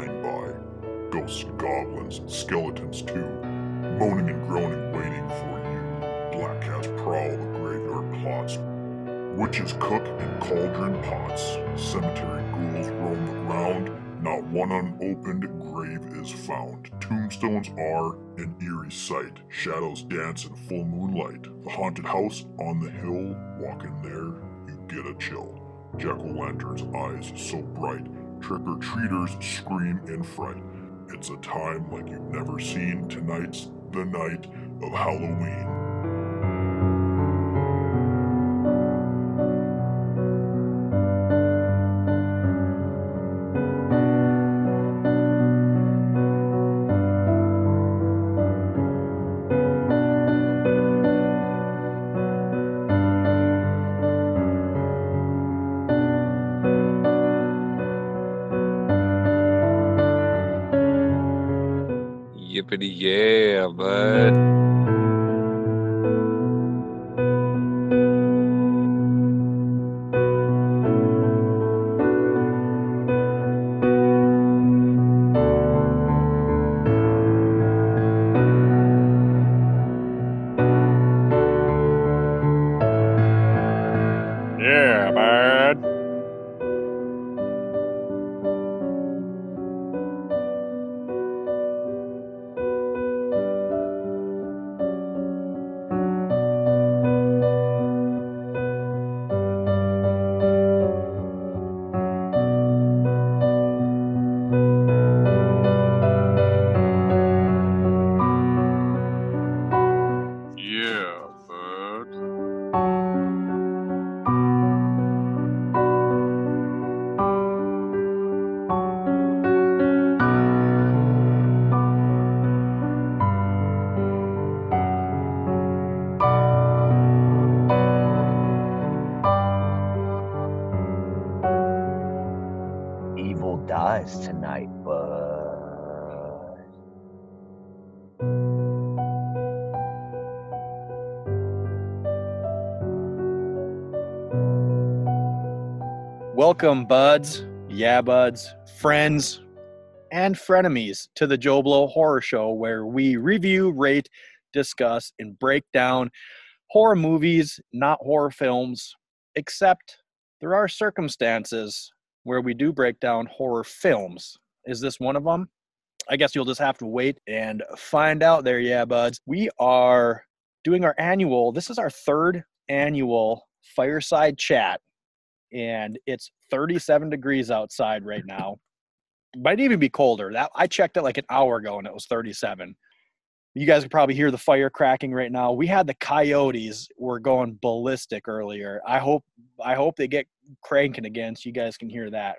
by. Ghosts and goblins, skeletons too, moaning and groaning, waiting for you. Black cats prowl the graveyard plots. Witches cook in cauldron pots. Cemetery ghouls roam the ground. Not one unopened grave is found. Tombstones are an eerie sight. Shadows dance in full moonlight. The haunted house on the hill. Walk in there, you get a chill. Jack o' lantern's eyes so bright. Trick or treaters scream in fright. It's a time like you've never seen. Tonight's the night of Halloween. Yeah, Welcome, buds, yeah, buds, friends, and frenemies to the Joe Blow Horror Show, where we review, rate, discuss, and break down horror movies, not horror films, except there are circumstances where we do break down horror films. Is this one of them? I guess you'll just have to wait and find out there, yeah, buds. We are doing our annual, this is our third annual fireside chat and it's 37 degrees outside right now. Might even be colder. That I checked it like an hour ago and it was 37. You guys can probably hear the fire cracking right now. We had the coyotes were going ballistic earlier. I hope I hope they get cranking again so you guys can hear that.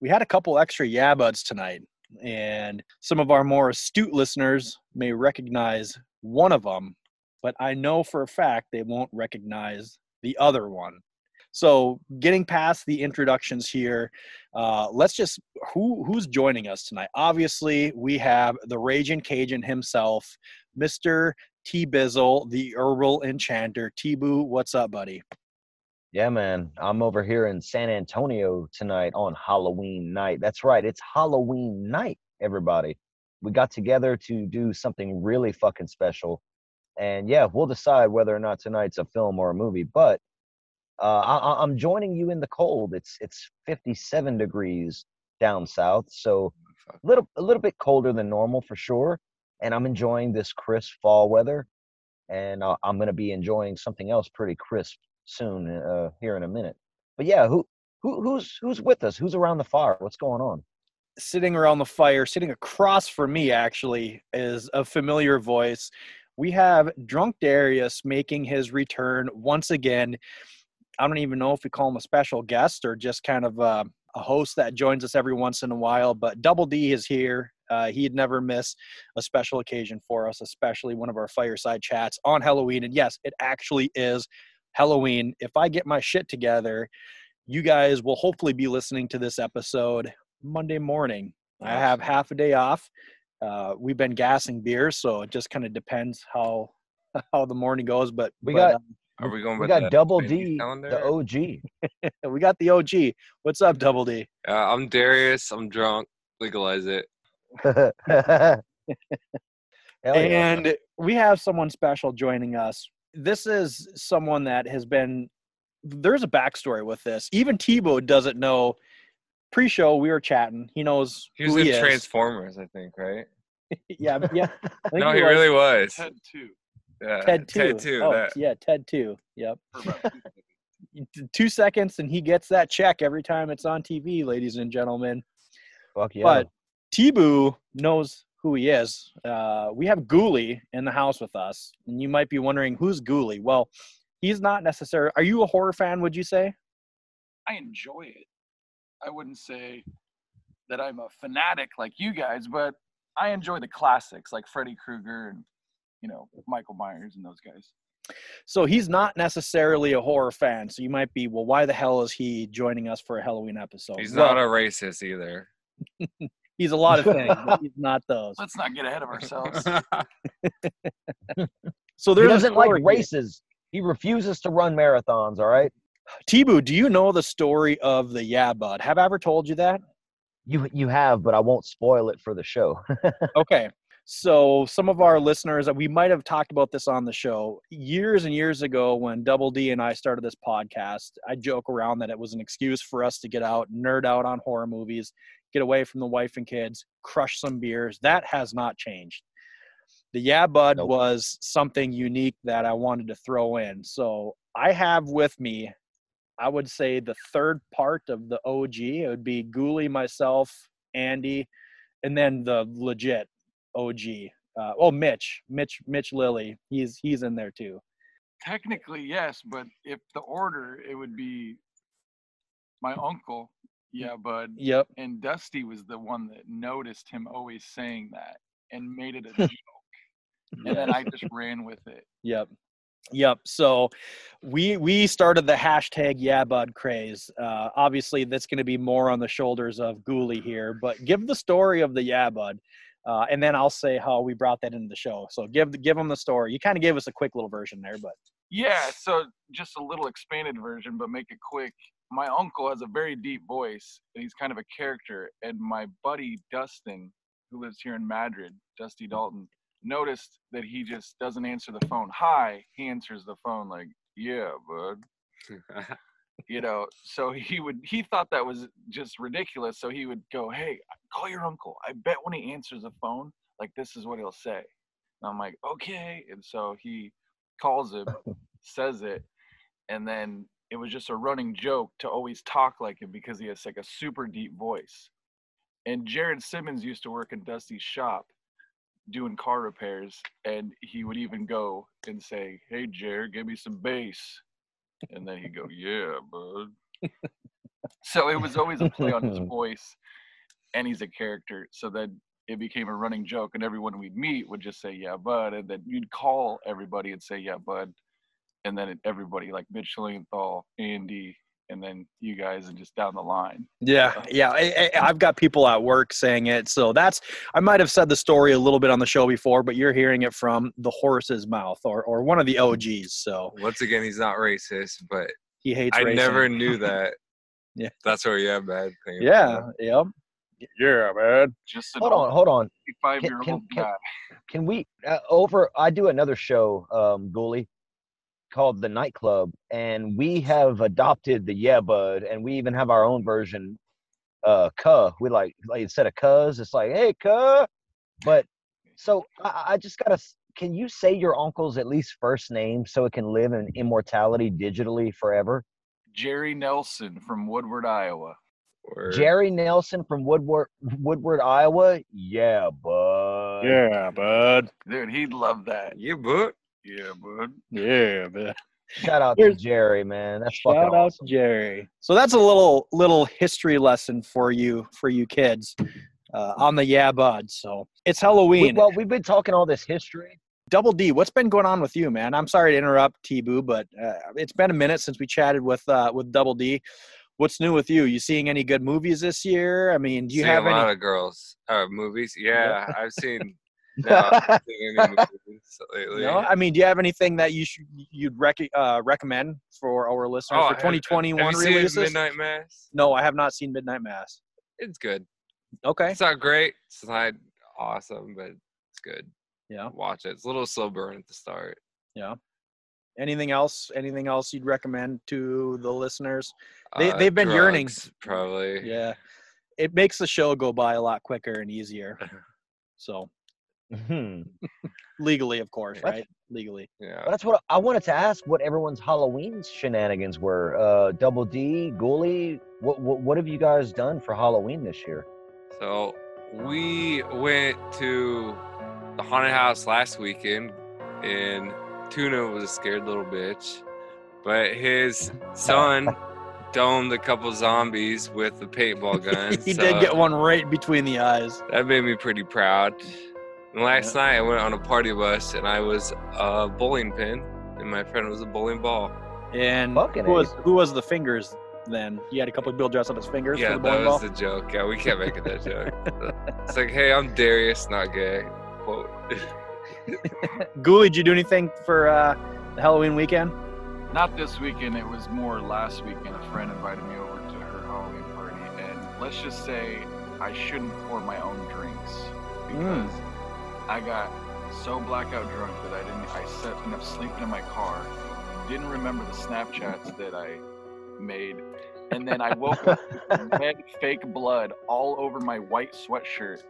We had a couple extra yabuds tonight, and some of our more astute listeners may recognize one of them, but I know for a fact they won't recognize the other one. So, getting past the introductions here, uh, let's just who who's joining us tonight. Obviously, we have the Raging Cajun himself, Mister T Bizzle, the herbal enchanter. T Boo, what's up, buddy? yeah, man, I'm over here in San Antonio tonight on Halloween night. That's right, it's Halloween night, everybody. We got together to do something really fucking special. And yeah, we'll decide whether or not tonight's a film or a movie, but uh, I, I'm joining you in the cold. It's it's 57 degrees down south, so a little a little bit colder than normal for sure. And I'm enjoying this crisp fall weather, and uh, I'm gonna be enjoying something else pretty crisp soon uh, here in a minute. But yeah, who who who's who's with us? Who's around the fire? What's going on? Sitting around the fire, sitting across from me, actually, is a familiar voice. We have Drunk Darius making his return once again. I don't even know if we call him a special guest or just kind of uh, a host that joins us every once in a while. But Double D is here. Uh, he'd never miss a special occasion for us, especially one of our fireside chats on Halloween. And yes, it actually is Halloween. If I get my shit together, you guys will hopefully be listening to this episode Monday morning. I have half a day off. Uh, we've been gassing beer, so it just kind of depends how how the morning goes. But We but, got- um, Are we going We with got the Double D, calendar? the OG. we got the OG. What's up, Double D? Uh, I'm Darius. I'm drunk. Legalize it. Hell yeah. And we have someone special joining us. This is someone that has been. There's a backstory with this. Even T-Boo doesn't know. Pre-show, we were chatting. He knows He was who in he is. Transformers, I think, right? yeah, yeah. Think No, he was. really was. Ted two. Yeah, Ted two. Ted two. Oh, that. yeah, Ted two. Yep. Two seconds. And he gets that check every time it's on TV, ladies and gentlemen. Fuck yeah. But T-Boo knows who he is. Uh, we have Ghoulie in the house with us, and you might be wondering who's Ghoulie. Well, he's not necessarily. Are you a horror fan? Would you say? I enjoy it. I wouldn't say that I'm a fanatic like you guys, but I enjoy the classics like Freddy Krueger and you know Michael Myers and those guys. So he's not necessarily a horror fan. So you might be, well, why the hell is he joining us for a Halloween episode? He's Well, not a racist either. He's a lot of things, but he's not those. Let's not get ahead of ourselves. So he doesn't like story here. races. He refuses to run marathons. All right. T-Boo, do you know the story of the Yeah Bud? Have I ever told you that? You you have, but I won't spoil it for the show. Okay. So some of our listeners, we might have talked about this on the show years and years ago when Double D and I started this podcast. I joke around that it was an excuse for us to get out, nerd out on horror movies, get away from the wife and kids, crush some beers. That has not changed. The Yeah Bud Nope. was something unique that I wanted to throw in. So I have with me, I would say the third part of the OG. It would be Ghoulie, myself, Andy, and then the legit OG. Uh, oh, Mitch, Mitch, Mitch Lilly. He's he's in there too. Technically, yes, but if the order, it would be my uncle, yeah, bud, Yep. and Dusty was the one that noticed him always saying that and made it a joke, and then I just ran with it. Yep. Yep. So we we started the hashtag Yeah Bud craze. Uh, obviously, that's going to be more on the shoulders of Ghoulie here, but give the story of the Yeah Bud, uh, and then I'll say how we brought that into the show. So give give them the story. You kind of gave us a quick little version there, but Yeah, so just a little expanded version, but make it quick. My uncle has a very deep voice, and he's kind of a character. And my buddy Dustin, who lives here in Madrid, Dusty Dalton, noticed that he just doesn't answer the phone. Hi, he answers the phone like, "Yeah, bud." You know, so he would he thought that was just ridiculous. So he would go, "Hey, call your uncle. I bet when he answers the phone, like this is what he'll say." And I'm like, "Okay." And so he calls him, says it, and then it was just a running joke to always talk like him because he has like a super deep voice. And Jared Simmons used to work in Dusty's shop doing car repairs, and he would even go and say, "Hey, Jared, give me some bass," and then he'd go, "Yeah, bud." so it was always a play on his voice, and he's a character. So then it became a running joke, and everyone we'd meet would just say, "Yeah, bud," and then you'd call everybody and say, "Yeah, bud," and then everybody like Mitch Lilienthal, Andy, and then you guys, and just down the line. Yeah, yeah. I, I, I've got people at work saying it, so that's. I might have said the story a little bit on the show before, but you're hearing it from the horse's mouth or or one of the OGs. So Once again, he's not racist, but he hates. I racing. never knew that. Yeah. That's where yeah, bad thing. Yeah. Yep. Yeah, man. Just Hold on, hold on. five year can- old can- guy. Can we uh, over? I do another show, um, Ghoulie, called the Nightclub, and we have adopted the Yeah Bud, and we even have our own version. Uh, cuh. We like like instead of cuz, it's like hey cuh. But so I, I just gotta. Can you say your uncle's at least first name so it can live in immortality digitally forever? Jerry Nelson from Woodward, Iowa. Or, Jerry Nelson from Woodward, Woodward, Iowa. Yeah, bud. Yeah, bud. Dude, he'd love that. Yeah, but Yeah, bud. Yeah, man. Shout out to Jerry, man. That's Shout fucking out awesome. to Jerry. So that's a little little history lesson for you for you kids uh, on the Yeah Bud. So it's We, Halloween. well, we've been talking all this history. Double D, what's been going on with you, man? I'm sorry to interrupt, T Boo, but uh, it's been a minute since we chatted with uh, with Double D. What's new with you? You seeing any good movies this year? I mean, do you seeing have a lot any? of girls uh, movies. Yeah, I've seen not seeing any movies lately. No, I mean, do you have anything that you should you'd rec- uh, recommend for our listeners Oh, for 2021 have you seen releases? Midnight Mass? No, I have not seen Midnight Mass. It's good. Okay. It's not great. It's not awesome, but it's good. Yeah. Watch it. It's a little slow burn at the start. Yeah. Anything else? Anything else you'd recommend to the listeners? They- Uh, they've been yearning. Probably. Yeah. It makes the show go by a lot quicker and easier. So. legally, of course, What? right? Legally. Yeah. But that's what I wanted to ask. What everyone's Halloween shenanigans were? Uh, Double D, Ghoulie. What, what what have you guys done for Halloween this year? So we went to the haunted house last weekend, and Tuna was a scared little bitch, but his son domed a couple zombies with the paintball gun. he so did get one right between the eyes. That made me pretty proud. And last night I went on a party bus, and I was a bowling pin, and my friend was a bowling ball. And Fucking who was who was the fingers then? You had a couple of people dress up his fingers Yeah, for the that bowling was ball. the joke. Yeah, we kept making that joke. It's like, hey, I'm Darius, not gay. Quote. Ghoulie, did you do anything for uh, the Halloween weekend? Not this weekend. It was more last weekend. A friend invited me over to her Halloween party, and let's just say I shouldn't pour my own drinks because I got so blackout drunk that I didn't. I set, ended up sleeping in my car. Didn't remember the Snapchats that I made, and then I woke up with red fake blood all over my white sweatshirt.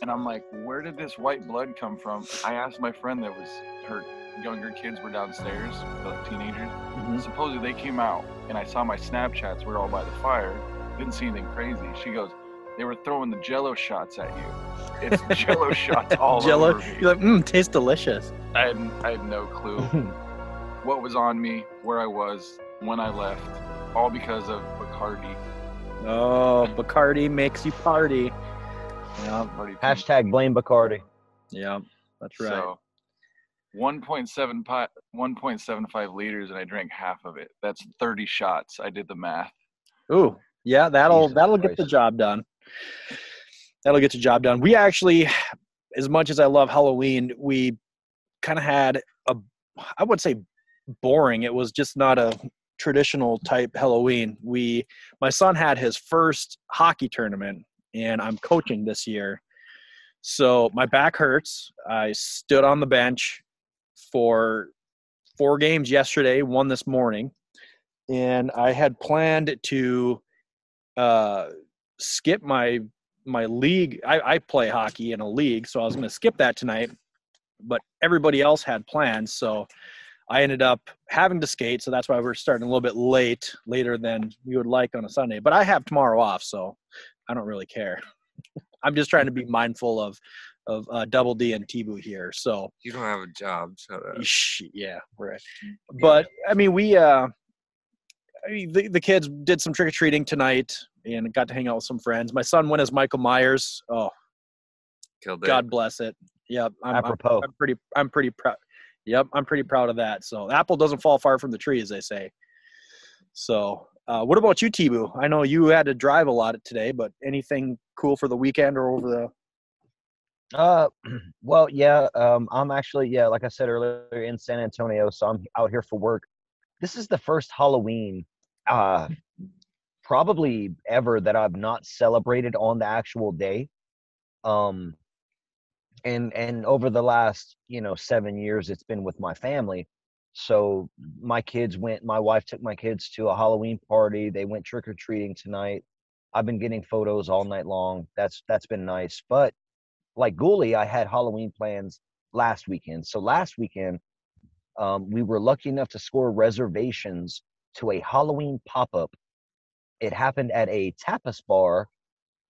And I'm like, where did this white blood come from? I asked my friend that was her younger kids were downstairs, like teenagers. Mhm. Supposedly they came out and I saw my Snapchats were all by the fire. Didn't see anything crazy. She goes, they were throwing the jello shots at you. It's jello shots all Jello. over me. You're like, mmm, tastes delicious. I had, I had no clue what was on me, where I was, when I left, all because of Bacardi. Oh, Bacardi makes you party. Yeah, Bacardi Hashtag blame Bacardi. yeah, that's right. So 1.7 pi- 1.75 liters, and I drank half of it. That's 30 shots. I did the math. Ooh, yeah, that'll Jesus that'll get the job done. That'll get the job done. We actually, as much as I love Halloween, we kind of had a, I would say, boring. It was just not a traditional type Halloween. We, my son had his first hockey tournament, and I'm coaching this year. So my back hurts. I stood on the bench for four games yesterday, one this morning, and I had planned to uh, skip my my league. I, I play hockey in a league, so I was going to skip that tonight. But everybody else had plans, so I ended up having to skate. So that's why we're starting a little bit late, later than we would like on a Sunday. But I have tomorrow off, so I don't really care. I'm just trying to be mindful of of uh, Double D and T-Boo here. So You don't have a job. so. Yeah, right. But I mean, we uh, I mean, the the kids did some trick or treating tonight and got to hang out with some friends. My son went as Michael Myers. Oh, Killed it. God bless it. Yep, I'm, I'm, Apropos. I'm pretty I'm pretty proud. Yep, I'm pretty proud of that. So the apple doesn't fall far from the tree, as they say. So, uh, what about you, T-Boo? I know you had to drive a lot today, but anything cool for the weekend or over the? Uh, well, yeah. Um, I'm actually, yeah, like I said earlier, in San Antonio, so I'm out here for work. This is the first Halloween, uh, probably ever that I've not celebrated on the actual day. Um, and and over the last, you know, seven years, it's been with my family. So my kids went. My wife took my kids to a Halloween party. They went trick or treating tonight. I've been getting photos all night long. That's that's been nice, but like Ghoulie, I had Halloween plans last weekend. So last weekend, um, we were lucky enough to score reservations to a Halloween pop up. It happened at a tapas bar,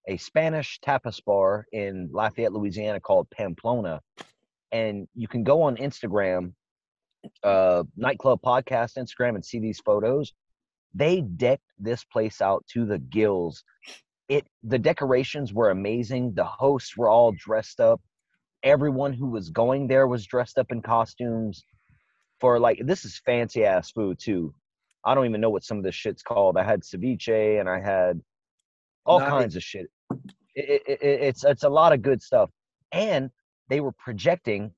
a Spanish tapas bar in Lafayette, Louisiana called Pamplona. And you can go on Instagram, uh, Nightclub Podcast Instagram, and see these photos. They decked this place out to the gills it the decorations were amazing the hosts were all dressed up everyone who was going there was dressed up in costumes for like this is fancy ass food too i don't even know what some of this shit's called i had ceviche and i had all Nice. kinds of shit it, it, it, it's it's a lot of good stuff and they were projecting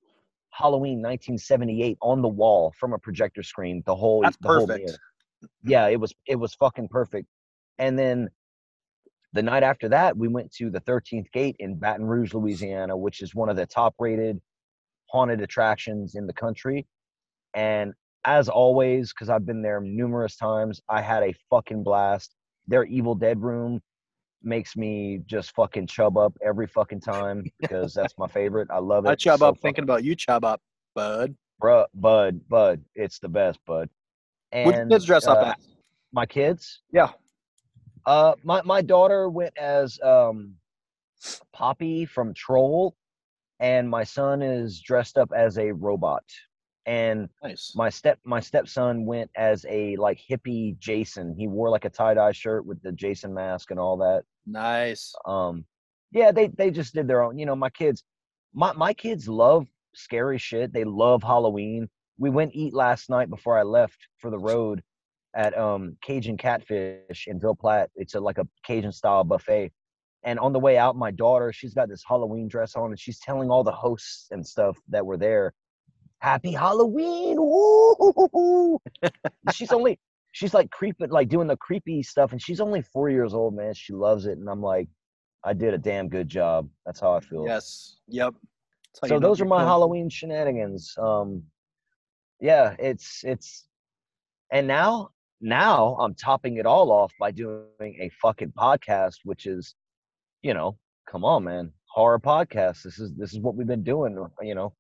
Halloween 1978 on the wall from a projector screen. The whole That's the whole perfect. meal. Yeah, it was it was fucking perfect. And then the night after that, we went to the 13th Gate in Baton Rouge, Louisiana, which is one of the top rated haunted attractions in the country. And as always, because I've been there numerous times, I had a fucking blast. Their Evil Dead room makes me just fucking chub up every fucking time because that's my favorite. I love it. I chub so up thinking about you, chub up, bud. Bruh, bud, bud, it's the best, bud. What And kids dress up uh, as? my kids. Yeah. Uh, my my daughter went as um, Poppy from Troll, and my son is dressed up as a robot. And Nice. my step my stepson went as a like hippie Jason. He wore like a tie dye shirt with the Jason mask and all that. Nice. Um, yeah, they they just did their own. You know, my kids, my my kids love scary shit. They love Halloween. We went eat last night before I left for the road at um Cajun Catfish in Ville Platte. It's a like a Cajun style buffet. And on the way out, my daughter, she's got this Halloween dress on, and she's telling all the hosts and stuff that were there, "Happy Halloween!" She's only she's like creeping, like doing the creepy stuff, and she's only four years old, man. She loves it, and I'm like, I did a damn good job. That's how I feel. Yes. Yep. So those are my doing- Halloween shenanigans. Um, yeah, it's it's, and now now I'm topping it all off by doing a fucking podcast, which is, you know, come on, man, horror podcast. This is this is what we've been doing. You know,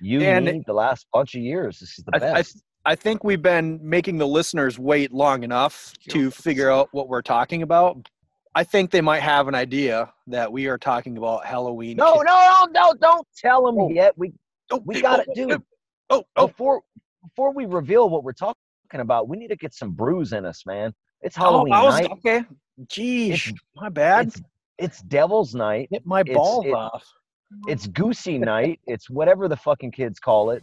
you And- me the last bunch of years. This is the I, I, best. I think we've been making the listeners wait long enough to figure out what we're talking about. I think they might have an idea that we are talking about Halloween. no, no, no, no! Don't tell them Oh. yet. We Oh, we oh, got it, oh, dude. Oh, oh, before before we reveal what we're talking about, we need to get some brews in us, man. It's oh, Halloween I was- night. okay. Geesh, It's- my bad. It's it's Devil's Night. Hit my it's- balls it- off. It's Goosey Night. It's whatever the fucking kids call it,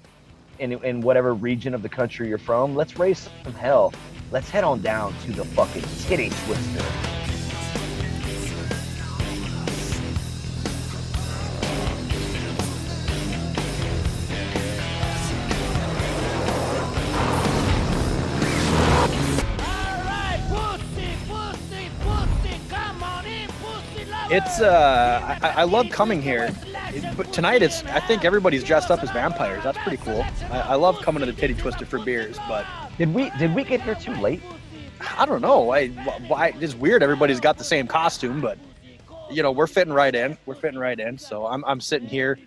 in in whatever region of the country you're from. Let's raise some hell. Let's head on down to the fucking titty twister. It's uh, I, I love coming here, It- but tonight it's. I think everybody's dressed up as vampires. That's pretty cool. I, I love coming to the Titty Twister for beers, but Did we did we get here too late? I don't know. I, why it's weird. Everybody's got the same costume, but you know we're fitting right in. We're fitting right in. So I'm I'm sitting here.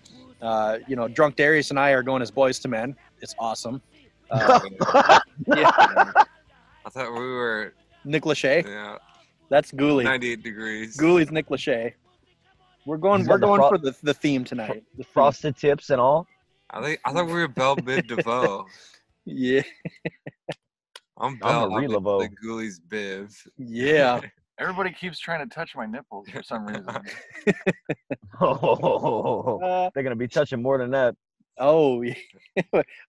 Uh, you know, drunk Darius and I are going as Boyz II Men. It's awesome. Uh, yeah, I thought we were Nick Lachey. yeah, That's Ghoulie. 98 degrees. Ghoulie's Nick Lachey. We're going. We're got the going fro- for the, the theme tonight. The theme. Frosted tips and all. I think I thought we were Bell Biv DeVoe. Yeah, I'm I'm Bell. I'm the, Laveau. Ghoulies Biv. yeah. Everybody keeps trying to touch my nipples for some reason. Oh, Uh, they're gonna be touching more than that. oh,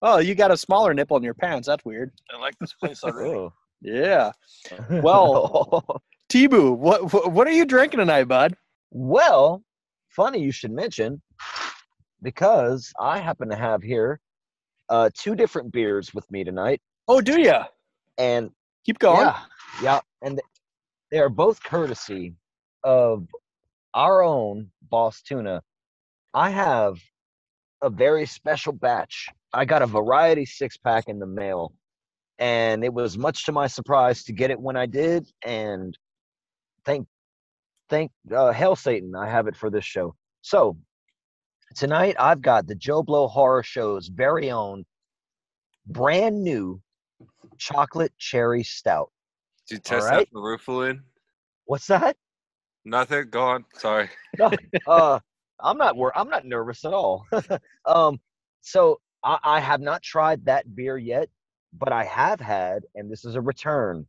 oh, you got a smaller nipple in your pants. That's weird. I like this place already. Oh. Yeah. Well- T-Boo, what what what are you drinking tonight, bud? Well, funny you should mention because I happen to have here uh, two different beers with me tonight, Oh, do you? and Keep going. yeah, yeah, and they are both courtesy of our own Bostuna. I have a very special batch. I got a variety six pack in the mail, and it was much to my surprise to get it when I did. And thank, thank uh, hell Satan, I have it for this show. So tonight I've got the Joe Blow Horror Show's very own, brand new chocolate cherry stout. Did you test right. that for Rufalin? What's that? Nothing. Go on. Sorry. uh, I'm not wor- I'm not nervous at all. um, so I, I have not tried that beer yet, but I have had, and this is a return,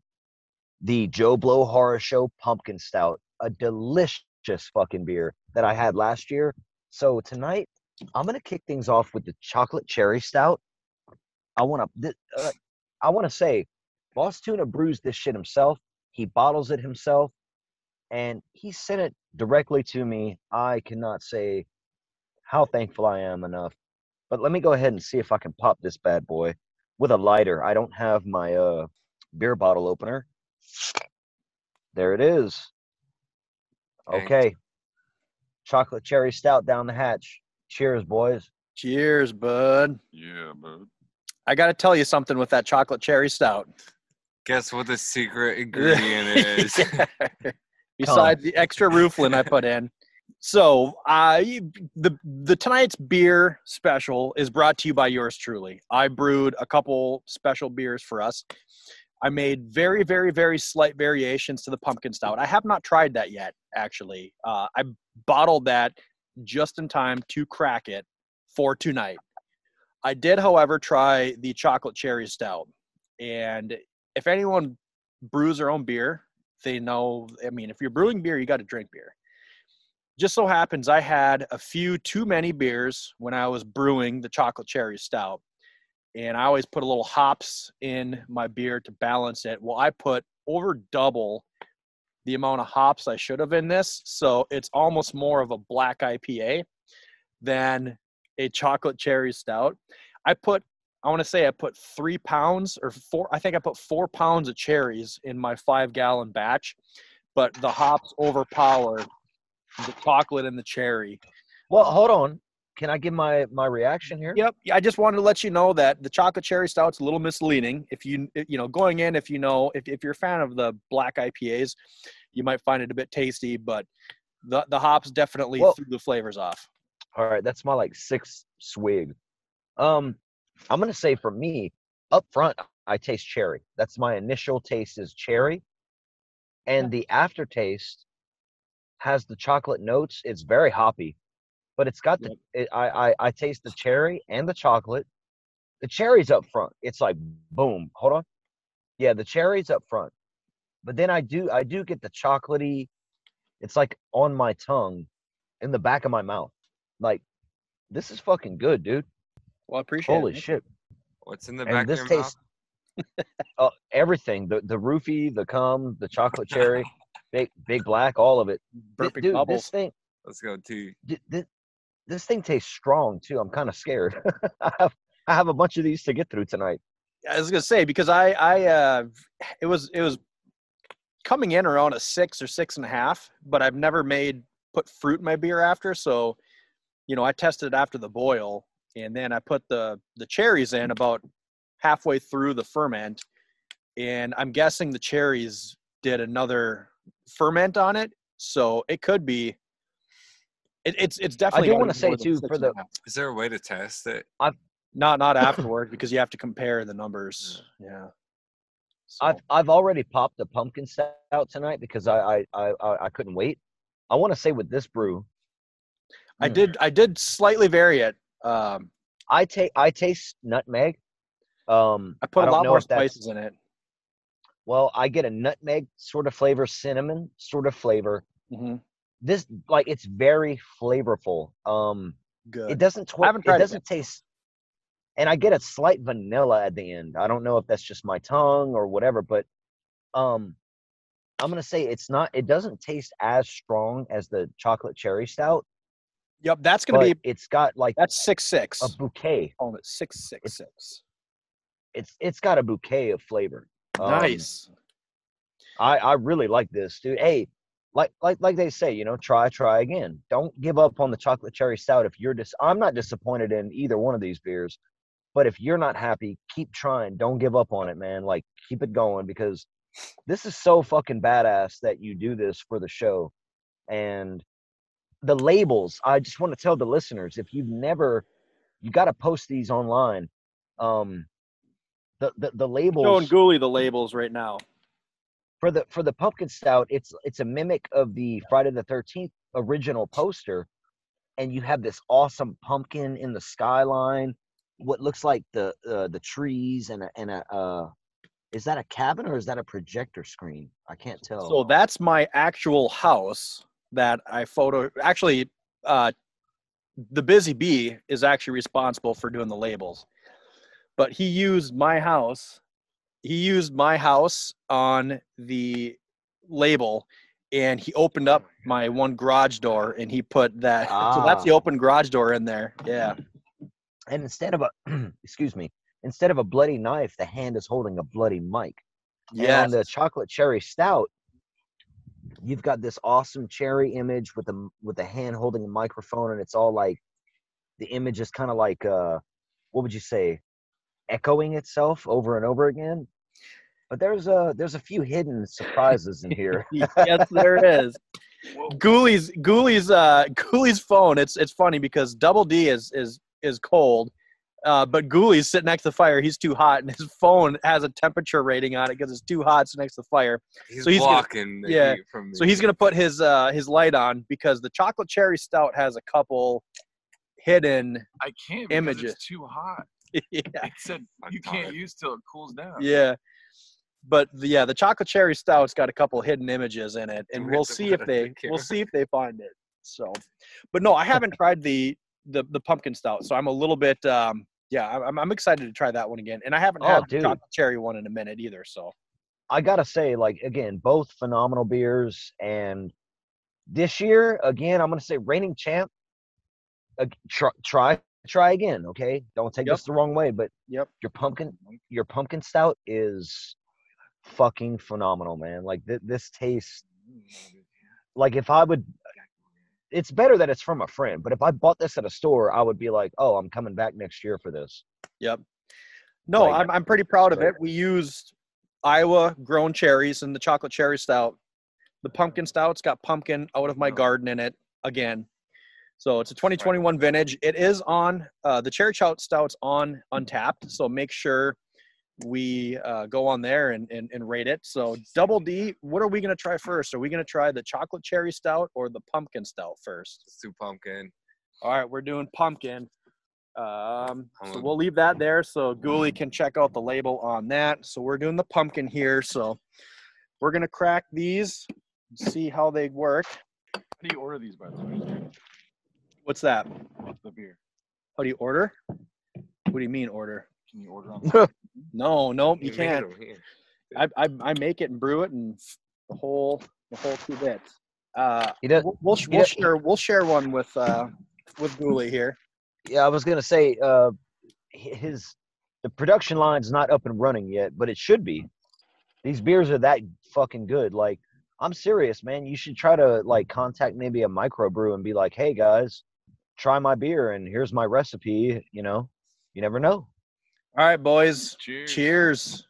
the Joe Blow Horror Show Pumpkin Stout, a delicious fucking beer that I had last year. So tonight I'm gonna kick things off with the chocolate cherry stout. I want to, uh, I want to say, Bostuna brews this shit himself. He bottles it himself and he sent it directly to me. I cannot say how thankful I am enough. But let me go ahead and see if I can pop this bad boy with a lighter. I don't have my uh beer bottle opener. There it is. Dang. Okay. Chocolate cherry stout down the hatch. Cheers, boys. Cheers, bud. Yeah, bud. I got to tell you something with that chocolate cherry stout. Guess what the secret ingredient is? Besides the extra rooflin I put in. So, uh, the the tonight's beer special is brought to you by yours truly. I brewed a couple special beers for us. I made very, very, very slight variations to the pumpkin stout. I have not tried that yet, actually. Uh, I bottled that just in time to crack it for tonight. I did, however, try the chocolate cherry stout. And if anyone brews their own beer, they know. I mean, if you're brewing beer, you got to drink beer. Just so happens I had a few too many beers when I was brewing the chocolate cherry stout. And I always put a little hops in my beer to balance it. Well, I put over double the amount of hops I should have in this. So it's almost more of a black IPA than a chocolate cherry stout. I put, I want to say I put three pounds or four, I think I put four pounds of cherries in my five gallon batch, but the hops overpowered the chocolate and the cherry. Well, hold on. Can I give my my reaction here? Yep. I just wanted to let you know that the chocolate cherry stout's a little misleading. If you you know going in, if you know if if you're a fan of the black IPAs, you might find it a bit tasty, but the the hops definitely Well- threw the flavors off. All right, that's my like sixth swig. Um, I'm gonna say for me, up front, I taste cherry. That's my initial taste is cherry, and the aftertaste has the chocolate notes. It's very hoppy, but it's got the. It, I, I I taste the cherry and the chocolate. The cherry's up front. It's like boom. Hold on. Yeah, the cherry's up front, but then I do I do get the chocolatey. It's like on my tongue, in the back of my mouth. Like this is fucking good, dude. Well, I appreciate Holy it. shit. What's in the And back this of your tastes uh, everything. The the roofie, the cum, the chocolate cherry, big big black, all of it. Th- Burping dude, bubbles. this thing? Let's go too. this, this thing tastes strong too. I'm kind of scared. I have I have a bunch of these to get through tonight. I was gonna say because I I uh it was it was coming in around a six or six and a half, but I've never made put fruit in my beer after. So, you know, I tested it after the boil, and then I put the the cherries in about halfway through the ferment, and I'm guessing the cherries did another ferment on it, so it could be. It, it's it's definitely. I do wanna say, too, for the- half. Is there a way to test it? not not afterward because you have to compare the numbers. Yeah. I've I've already popped a pumpkin stout tonight because I I I, I I couldn't wait. I want to say with this brew, I Mm. did I did slightly vary it. Um, I take I taste nutmeg. Um, I put a lot more spices in it. Well, I get a nutmeg sort of flavor, cinnamon sort of flavor. hmm This like it's very flavorful. Um, Good. it doesn't twi- haven't it tried it doesn't taste and I get a slight vanilla at the end. I don't know if that's just my tongue or whatever, but um I'm gonna say it's not it doesn't taste as strong as the chocolate cherry stout, yep, that's gonna be it's got like that's six six. a bouquet. Oh, it's six six six. It's it's got a bouquet of flavor. Um, Nice. I I really like this, dude. Hey, like like like they say, you know, try try again. Don't give up on the chocolate cherry stout if you're dis. I'm not disappointed in either one of these beers, but if you're not happy, keep trying. Don't give up on it, man. Like keep it going because this is so fucking badass that you do this for the show, and the labels. I just want to tell the listeners if you've never, you got to post these online. Um, the the the labels Showing Ghoulie the labels right now. For the for the pumpkin stout it's it's a mimic of the friday the 13th original poster and you have this awesome pumpkin in the skyline what looks like the uh, the trees and a, and a uh is that a cabin or is that a projector screen i can't tell So that's my actual house that I photo. Actually, uh, the Busy Bee is actually responsible for doing the labels, but he used my house. He used my house on the label, and he opened up my one garage door and he put that. So that's the Ah. open garage door in there. Yeah. And instead of a excuse me, instead of a bloody knife, the hand is holding a bloody mic. Yeah. on the chocolate cherry stout, you've got this awesome cherry image with the with the hand holding a microphone, and it's all like the image is kind of like uh, what would you say, echoing itself over and over again. But there's a there's a few hidden surprises in here. yes, there is. Ghoulies, Ghoulies, uh, Ghoulies' phone. It's it's funny because Double D is is is cold, uh, but Ghoulies sitting next to the fire. He's too hot, and his phone has a temperature rating on it because it's too hot sitting next to the fire. He's, So he's gonna- blocking the yeah, heat from me. So he's gonna put his uh, his light on because the chocolate cherry stout has a couple hidden. I can't Images. it's too hot. yeah, It said you can't use till it cools down. yeah. But the, yeah, the chocolate cherry stout's got a couple hidden images in it, and we'll see if they the we'll see if they find it. So, but no, I haven't tried the the the pumpkin stout, so I'm a little bit um yeah, I'm I'm excited to try that one again, and I haven't Oh, had the chocolate cherry one in a minute either. So I gotta say, like again, both phenomenal beers, and this year again, I'm gonna say reigning champ. Uh, try, try, try again, okay? Don't take Yep. this the wrong way, but Yep. your pumpkin, your pumpkin stout is fucking phenomenal, man. Like th- this tastes like if I would. It's better that it's from a friend, but if I bought this at a store, I would be like, "Oh, I'm coming back next year for this." Yep. No, Like- I'm I'm pretty proud of it. We used Iowa grown cherries in the chocolate cherry stout. The pumpkin stout's got pumpkin out of my garden in it again. So it's a 2021 vintage. It is on uh, the cherry stout stout's on Untappd. So make sure we uh, go on there and, and, and rate it. So double D, what are we gonna try first? Are we gonna try the chocolate cherry stout or the pumpkin stout first? Let's do pumpkin. All right, we're doing pumpkin. Um, so Um, we'll leave that there so Ghoulie can check out the label on that. So we're doing the pumpkin here. So we're gonna crack these, see how they work. How do you order these by the way? What's that? The beer. How do you order? What do you mean order? Can you order on? No, no, you made can't. I, I, I make it and brew it and the whole the whole two bits. Uh, He does. we'll we'll, we'll share we'll share one with uh with Ghoulie here. Yeah, I was gonna say uh, his the production line's not up and running yet, but it should be. These beers are that fucking good. Like, I'm serious, man. You should try to like contact maybe a microbrew and be like, "Hey guys, try my beer and here's my recipe." You know, you never know. All right, boys. Cheers. Cheers.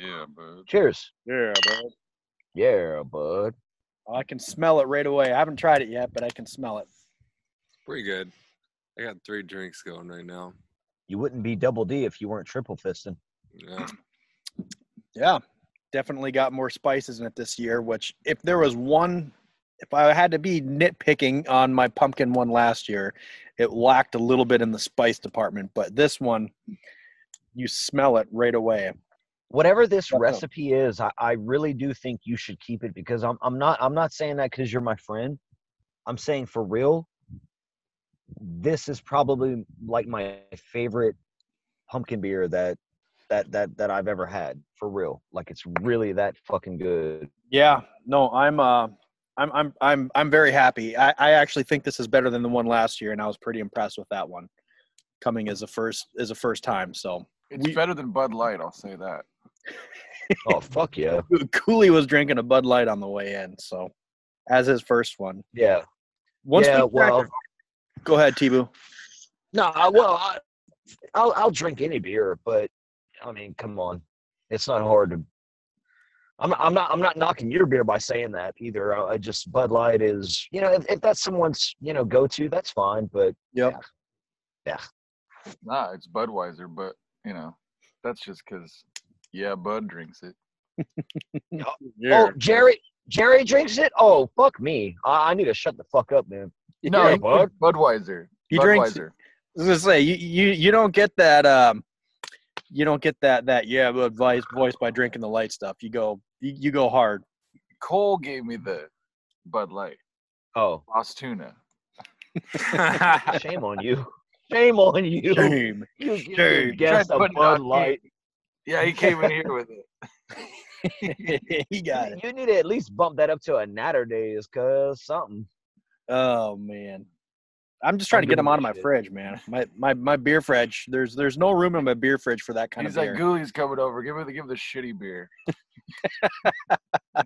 Yeah, bud. Cheers. Yeah, bro. Yeah, bud. Oh, I can smell it right away. I haven't tried it yet, but I can smell it. Pretty good. I got three drinks going right now. You wouldn't be double D if you weren't triple fisting. Yeah. Yeah, definitely got more spices in it this year. Which, if there was one, if I had to be nitpicking on my pumpkin one last year, it lacked a little bit in the spice department. But this one, you smell it right away. whatever this recipe is, I, I really do think you should keep it because I'm I'm not I'm not saying that because you're my friend. I'm saying for real. This is probably like my favorite pumpkin beer that that that that I've ever had for real. Like it's really that fucking good. Yeah, no, I'm uh, I'm I'm I'm I'm very happy. I, I actually think this is better than the one last year, and I was pretty impressed with that one. Coming as a first as a first time, so It's We- better than Bud Light. I'll say that. Oh fuck yeah, Ghoulie was drinking a Bud Light on the way in, so as his first one. yeah. Once yeah, we well, it- go ahead, T-Boo. no, I, well, I, I'll I'll drink any beer, but I mean, come on, it's not hard to. I'm not, I'm not I'm not knocking your beer by saying that either. I, I just Bud Light is you know if, if that's someone's you know go to that's fine, but Yep. Nah, it's Budweiser, but you know, that's just because yeah, Bud drinks it. oh Jerry Jerry drinks it. Oh fuck me, I, I need to shut the fuck up, man. No, Yeah, Bud. Budweiser. He drinks- Budweiser. I was gonna say you, you you don't get that um you don't get that that yeah advice voice by drinking the light stuff. You go you, you go hard. Cole gave me the Bud Light. Oh, Lost tuna. shame on you. Shame on you. Shame. You, Shame. guessed a Bud Light. Yeah, he came in here with it. he got it. You need to at least bump that up to a natter days, cause something. Oh man. I'm just trying to get them out of my shit. fridge, man. My my my beer fridge. There's there's no room in my beer fridge for that kind He's of beer. He's like. Ghoulie's coming over. Give me the give the shitty beer. I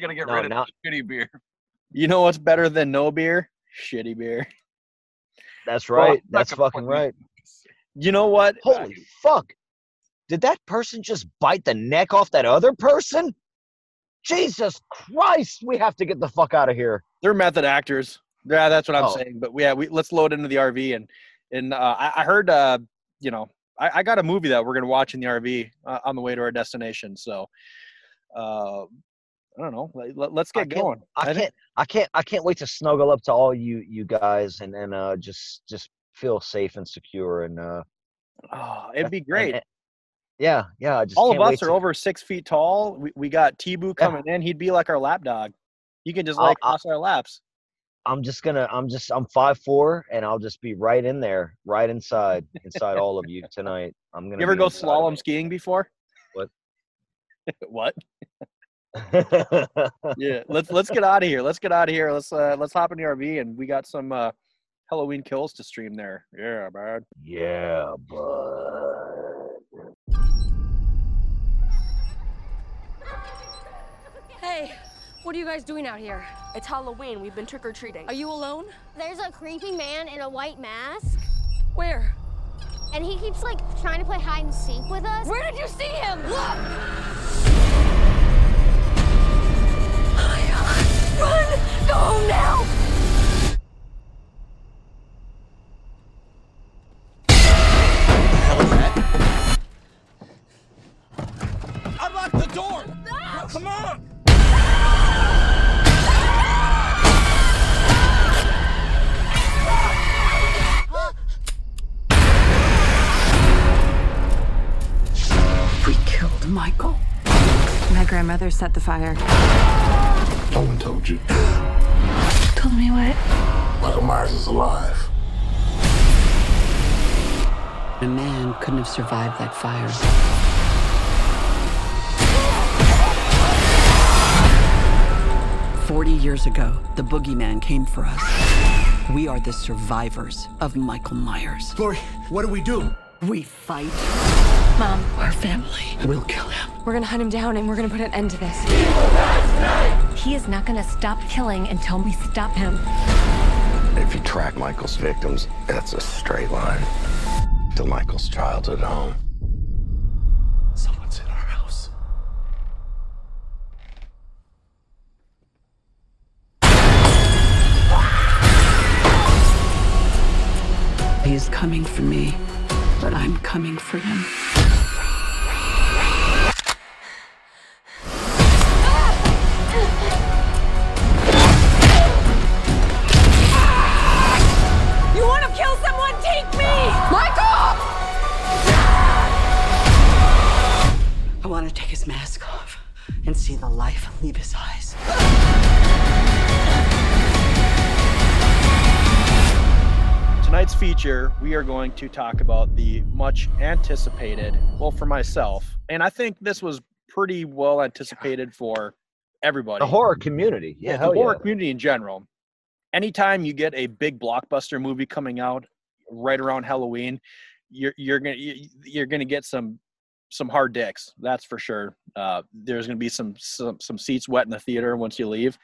gotta get No, rid of now- the shitty beer. You know what's better than no beer? Shitty beer. That's right. not That's fucking right. You know what? Holy fuck! Did that person just bite the neck off that other person? Jesus Christ! We have to get the fuck out of here. They're method actors. Yeah, that's what I'm Oh. saying. But yeah, we let's load into the RV and and uh, I, I heard uh, you know I, I got a movie that we're gonna watch in the RV uh, on the way to our destination. So uh, I don't know. Let, us get can't- going. I can't. I can't. I can't wait to snuggle up to all you you guys and and uh, just just feel safe and secure and uh, Oh, it'd be great. and- yeah, yeah. I just All of us are to- over six feet tall. We, we got T-Boo coming in. He'd be like our lap dog. He can just like I'll- cross our laps. I'm just gonna. I'm just. I'm five four, and I'll just be right in there, right inside, inside all of you tonight. I'm gonna. You ever go slalom skiing before? What? what? It. Yeah. Let's let's get out of here. Let's get out of here. Let's uh let's hop in the RV and we got some uh Halloween kills to stream there. Yeah, man. yeah, but. Hey, what are you guys doing out here? It's Halloween. We've been trick or treating. Are you alone? There's a creepy man in a white mask, Where? and he keeps like trying to play hide and seek with us. Where did you see him? Look! Run! Go home now! Unlock the door! Come on! We killed Michael. My grandmother set the fire. No one told you. Told me what? Michael Myers is alive. A man couldn't have survived that fire. Forty years ago, the boogeyman came for us. We are the survivors of Michael Myers. Glory, what do we do? We fight. Mom, Our family will kill him. we're gonna hunt him down and we're gonna put an end to this. He is not going to stop killing until we stop him. If you track Michael's victims, that's a straight line to Michael's childhood home. Someone's in our house. He's coming for me, but I'm coming for him. Want to take his mask off and see the life leave his eyes. Tonight's feature, we are going to talk about the much anticipated, well, for myself, and I think this was pretty well anticipated for everybody. The horror community. Yeah, the horror yeah. community in general. Anytime you get a big blockbuster movie coming out right around Halloween, you're you're gonna you- you're gonna get some some hard dicks. That's for sure. Uh, there's gonna be some, some some seats wet in the theater once you leave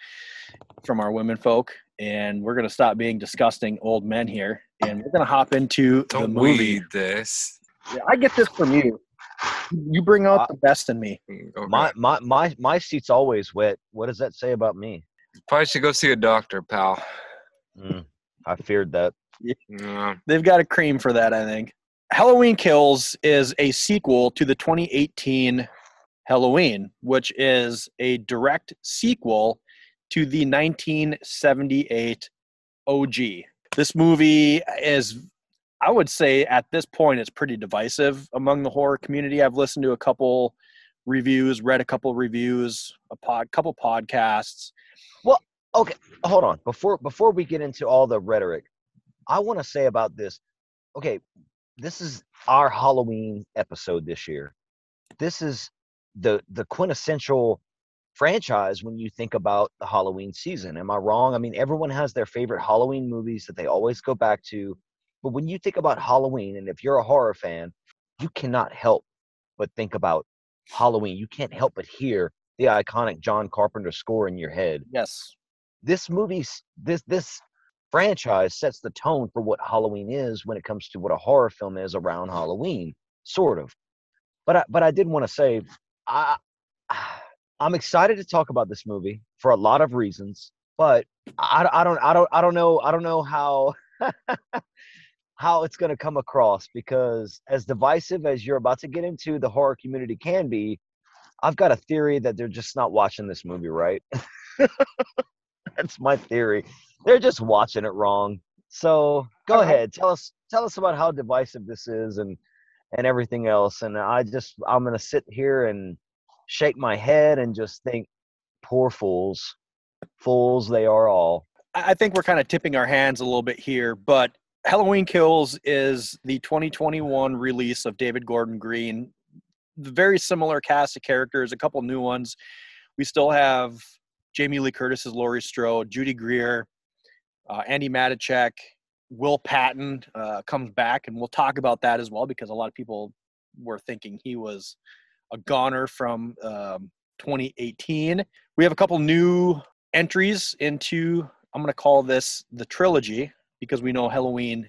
from our women folk, and we're gonna stop being disgusting old men here, and we're gonna hop into the Don't movie. weed this. Yeah, I get this from you. You bring out the best in me. Okay. My my my my seat's always wet. What does that say about me? Probably should go see a doctor, pal. Mm, I feared that. Yeah. They've got a cream for that, I think. Halloween Kills is a sequel to the 2018 Halloween, which is a direct sequel to the 1978 OG. This movie is, I would say, at this point, it's pretty divisive among the horror community. I've listened to a couple reviews, read a couple reviews, a pod, couple podcasts. Well, okay, hold on. Before before we get into all the rhetoric, I want to say about this. Okay, this is our Halloween episode this year. This is the the quintessential franchise when you think about the Halloween season. Am I wrong? I mean, everyone has their favorite Halloween movies that they always go back to. But when you think about Halloween, and if you're a horror fan, you cannot help but think about Halloween. You can't help but hear the iconic John Carpenter score in your head. Yes. This movie, this this franchise sets the tone for what Halloween is when it comes to what a horror film is around Halloween, sort of. But I, but I did want to say, I I'm excited to talk about this movie for a lot of reasons, but I, I don't I don't I don't know I don't know how how it's going to come across because as divisive as you're about to get into the horror community can be, I've got a theory that they're just not watching this movie right. That's my theory. They're just watching it wrong. So go ahead, tell us tell us about how divisive this is and and everything else. And I just I'm gonna sit here and shake my head and just think, poor fools, fools they are all. I think we're kind of tipping our hands a little bit here, but Halloween Kills is the 2021 release of David Gordon Green. Very similar cast of characters, a couple new ones. We still have Jamie Lee Curtis as Laurie Strode, Judy Greer, uh, Andi Matichak, Will Patton uh, comes back, and we'll talk about that as well because a lot of people were thinking he was a goner from um, 2018. We have a couple new entries into. I'm going to call this the trilogy because we know Halloween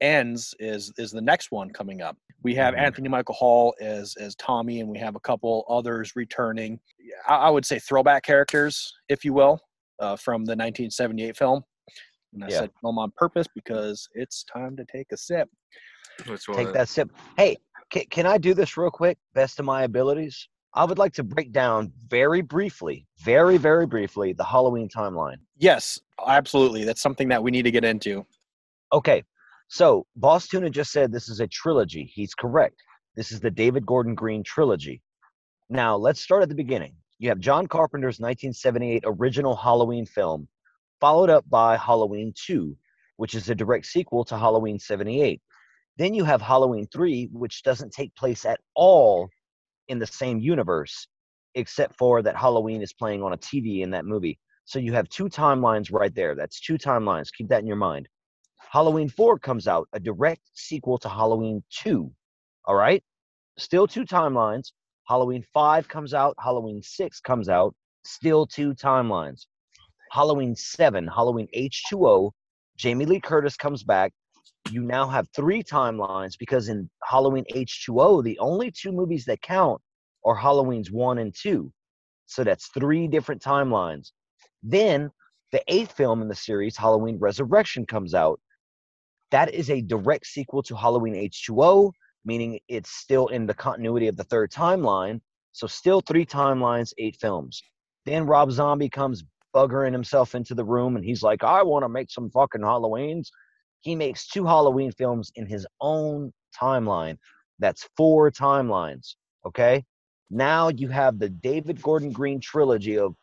ends is is the next one coming up. We have Mm-hmm. Anthony Michael Hall as as Tommy, and we have a couple others returning. I, I would say throwback characters, if you will, uh, from the 1978 film. And I Yeah. said film on purpose because it's time to take a sip. Which Take that sip. Hey, can, can I do this real quick? Best of my abilities. I would like to break down very briefly, very, very briefly, the Halloween timeline. Yes, absolutely. That's something that we need to get into. Okay, so Bostuna just said this is a trilogy. He's correct. This is the David Gordon Green trilogy. Now, let's start at the beginning. You have John Carpenter's 1978 original Halloween film, followed up by Halloween 2, which is a direct sequel to Halloween 78. Then you have Halloween 3, which doesn't take place at all in the same universe, except for that Halloween is playing on a TV in that movie. So you have two timelines right there. That's two timelines. Keep that in your mind. Halloween 4 comes out, a direct sequel to Halloween 2. All right? Still two timelines. Halloween 5 comes out, Halloween 6 comes out, still two timelines. Halloween 7, Halloween H2O, Jamie Lee Curtis comes back. You now have three timelines because in Halloween H2O, the only two movies that count are Halloween's 1 and 2. So that's three different timelines. Then the eighth film in the series, Halloween Resurrection, comes out. That is a direct sequel to Halloween H2O, meaning it's still in the continuity of the third timeline. So still three timelines, eight films. Then Rob Zombie comes buggering himself into the room and he's like, I want to make some fucking Halloweens. He makes two Halloween films in his own timeline. That's four timelines. Okay. Now you have the David Gordon Green trilogy of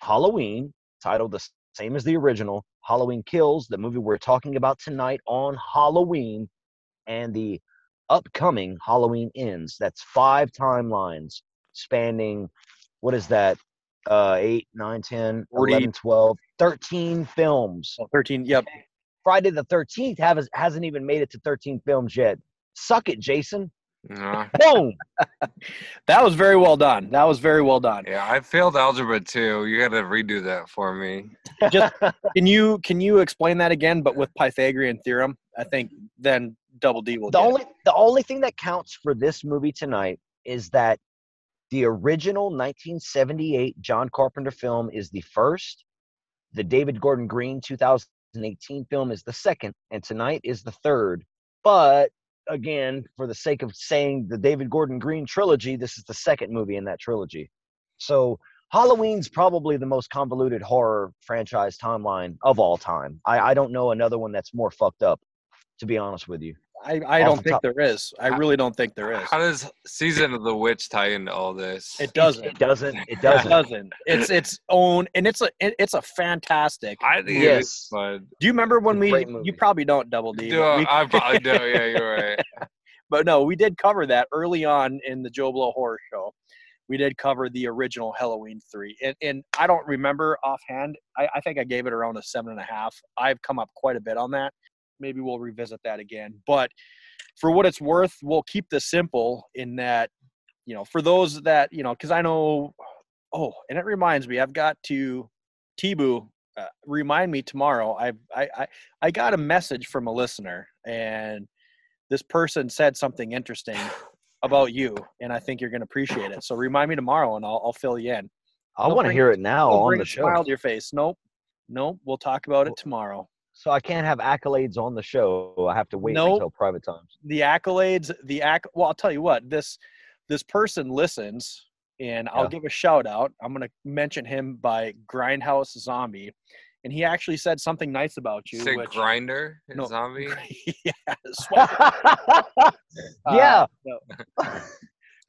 Halloween, titled the same as the original, Halloween Kills, the movie we're talking about tonight on Halloween, and the upcoming Halloween Ends. That's five timelines spanning, what is that? Uh, 8, 9, 10, 40. 11, 12, 13 films. Oh, 13, yep. Friday the 13th has, hasn't even made it to 13 films yet. Suck it, Jason. Nah. Boom. That was very well done. That was very well done. Yeah, I failed algebra too. You got to redo that for me. Just can you can you explain that again, but with Pythagorean theorem? I think then Double D will the get it. only the only thing that counts for this movie tonight is that the original 1978 John Carpenter film is the first. The David Gordon Green 2018 film is the second, and tonight is the third. But again, for the sake of saying the David Gordon Green trilogy, this is the second movie in that trilogy. So Halloween's probably the most convoluted horror franchise timeline of all time. I, I don't know another one that's more fucked up, to be honest with you. I, I don't think top- there is. I really don't think there is. How does Season of the Witch tie into all this? It doesn't. It doesn't. It It doesn't. doesn't. It's its own, and it's a it- it's a fantastic. I think Yes. is fun. Do you remember when we? movie. You probably don't double D. Do but we- I probably do. Yeah, you're right. but no, we did cover that early on in the Joe Blow Horror Show. we did cover the original Halloween three, and, and I don't remember offhand. I, I think I gave it around a seven and a half. I've come up quite a bit on that. Maybe we'll revisit that again. But for what it's worth, we'll keep this simple in that, you know, for those that you know, because I know. Oh, and it reminds me, I've got to T-Boo. Uh, remind me tomorrow. I, I I I got a message from a listener, and this person said something interesting about you, and I think you're going to appreciate it. So remind me tomorrow, and I'll, I'll fill you in. I want to hear it now on the show. smile to your face. Nope, nope. We'll talk about it tomorrow. So I can't have accolades on the show. I have to wait Nope. until private times. The accolades, the acc. Well, I'll tell you what. This this person listens, and I'll Yeah. give a shout out. I'm going to mention him by Grindhouse Zombie, and he actually said something nice about you. Say which, grinder No. zombie. yeah, swipe- yeah. uh, no.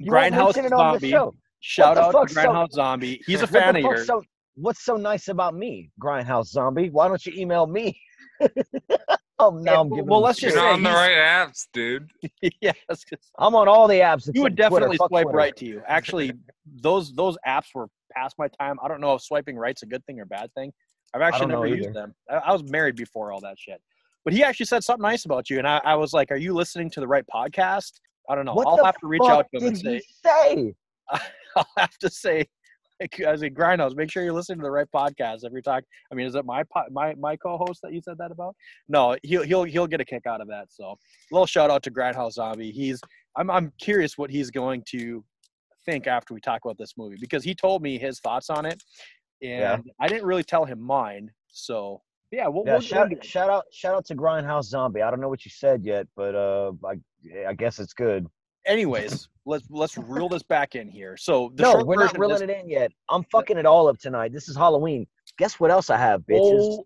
Grindhouse mention it on the Zombie. Shout out to fuck's so- Grindhouse Zombie. He's a fan of yours. So, what's so nice about me, Grindhouse Zombie? Why don't you email me? oh, now I'm giving. well, let's shit. just You're say on the right apps, dude. yes, 'cause I'm on all the apps. you would except Twitter. definitely swipe Twitter. right to you. Actually, those those apps were past my time. I don't know if swiping right's a good thing or bad thing. I've actually never used them. I, I was married before all that shit. But he actually said something nice about you, and I, I was like, "Are you listening to the right podcast?" I don't know. What I'll the have to reach fuck out to him and did say, he say? I'll have to say, like, as a grindhouse, make sure you're listening to the right podcast every time. I mean, is it my po- my my co-host that you said that about? No, he'll he'll he'll get a kick out of that. So, a little shout out to Grindhouse Zombie. He's I'm I'm curious what he's going to think after we talk about this movie because he told me his thoughts on it, and Yeah. I didn't really tell him mine. So, yeah, we'll, Yeah, we'll shout, we'll- shout out, shout out to Grindhouse Zombie. I don't know what you said yet, but uh, I, I guess it's good. Anyways, let's let's reel this back in here. So, the no, we're not reeling is- it in yet. I'm fucking it all up tonight. This is Halloween. Guess what else I have, bitches? Oh,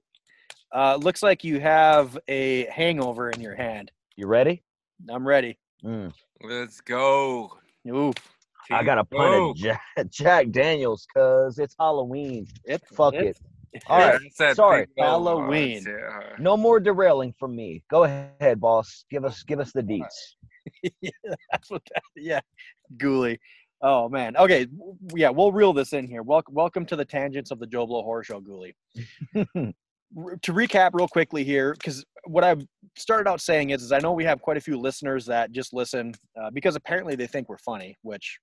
uh, looks like you have a hangover in your hand. You ready? I'm ready. Mm. Let's go. Oof. I got a pint of Jack, Jack Daniels because it's Halloween. It, Fuck it- it. All right. That's Sorry. big Halloween. yeah. No more derailing from me. Go ahead, boss. Give us give us the deets. yeah, that's what that, yeah. Ghoulie. Oh man. Okay. Yeah, we'll reel this in here. Welcome, welcome to the tangents of the Joe Blow Horror Show, Ghoulie. To recap real quickly here, because what I've started out saying is, is I know we have quite a few listeners that just listen uh, because apparently they think we're funny, which,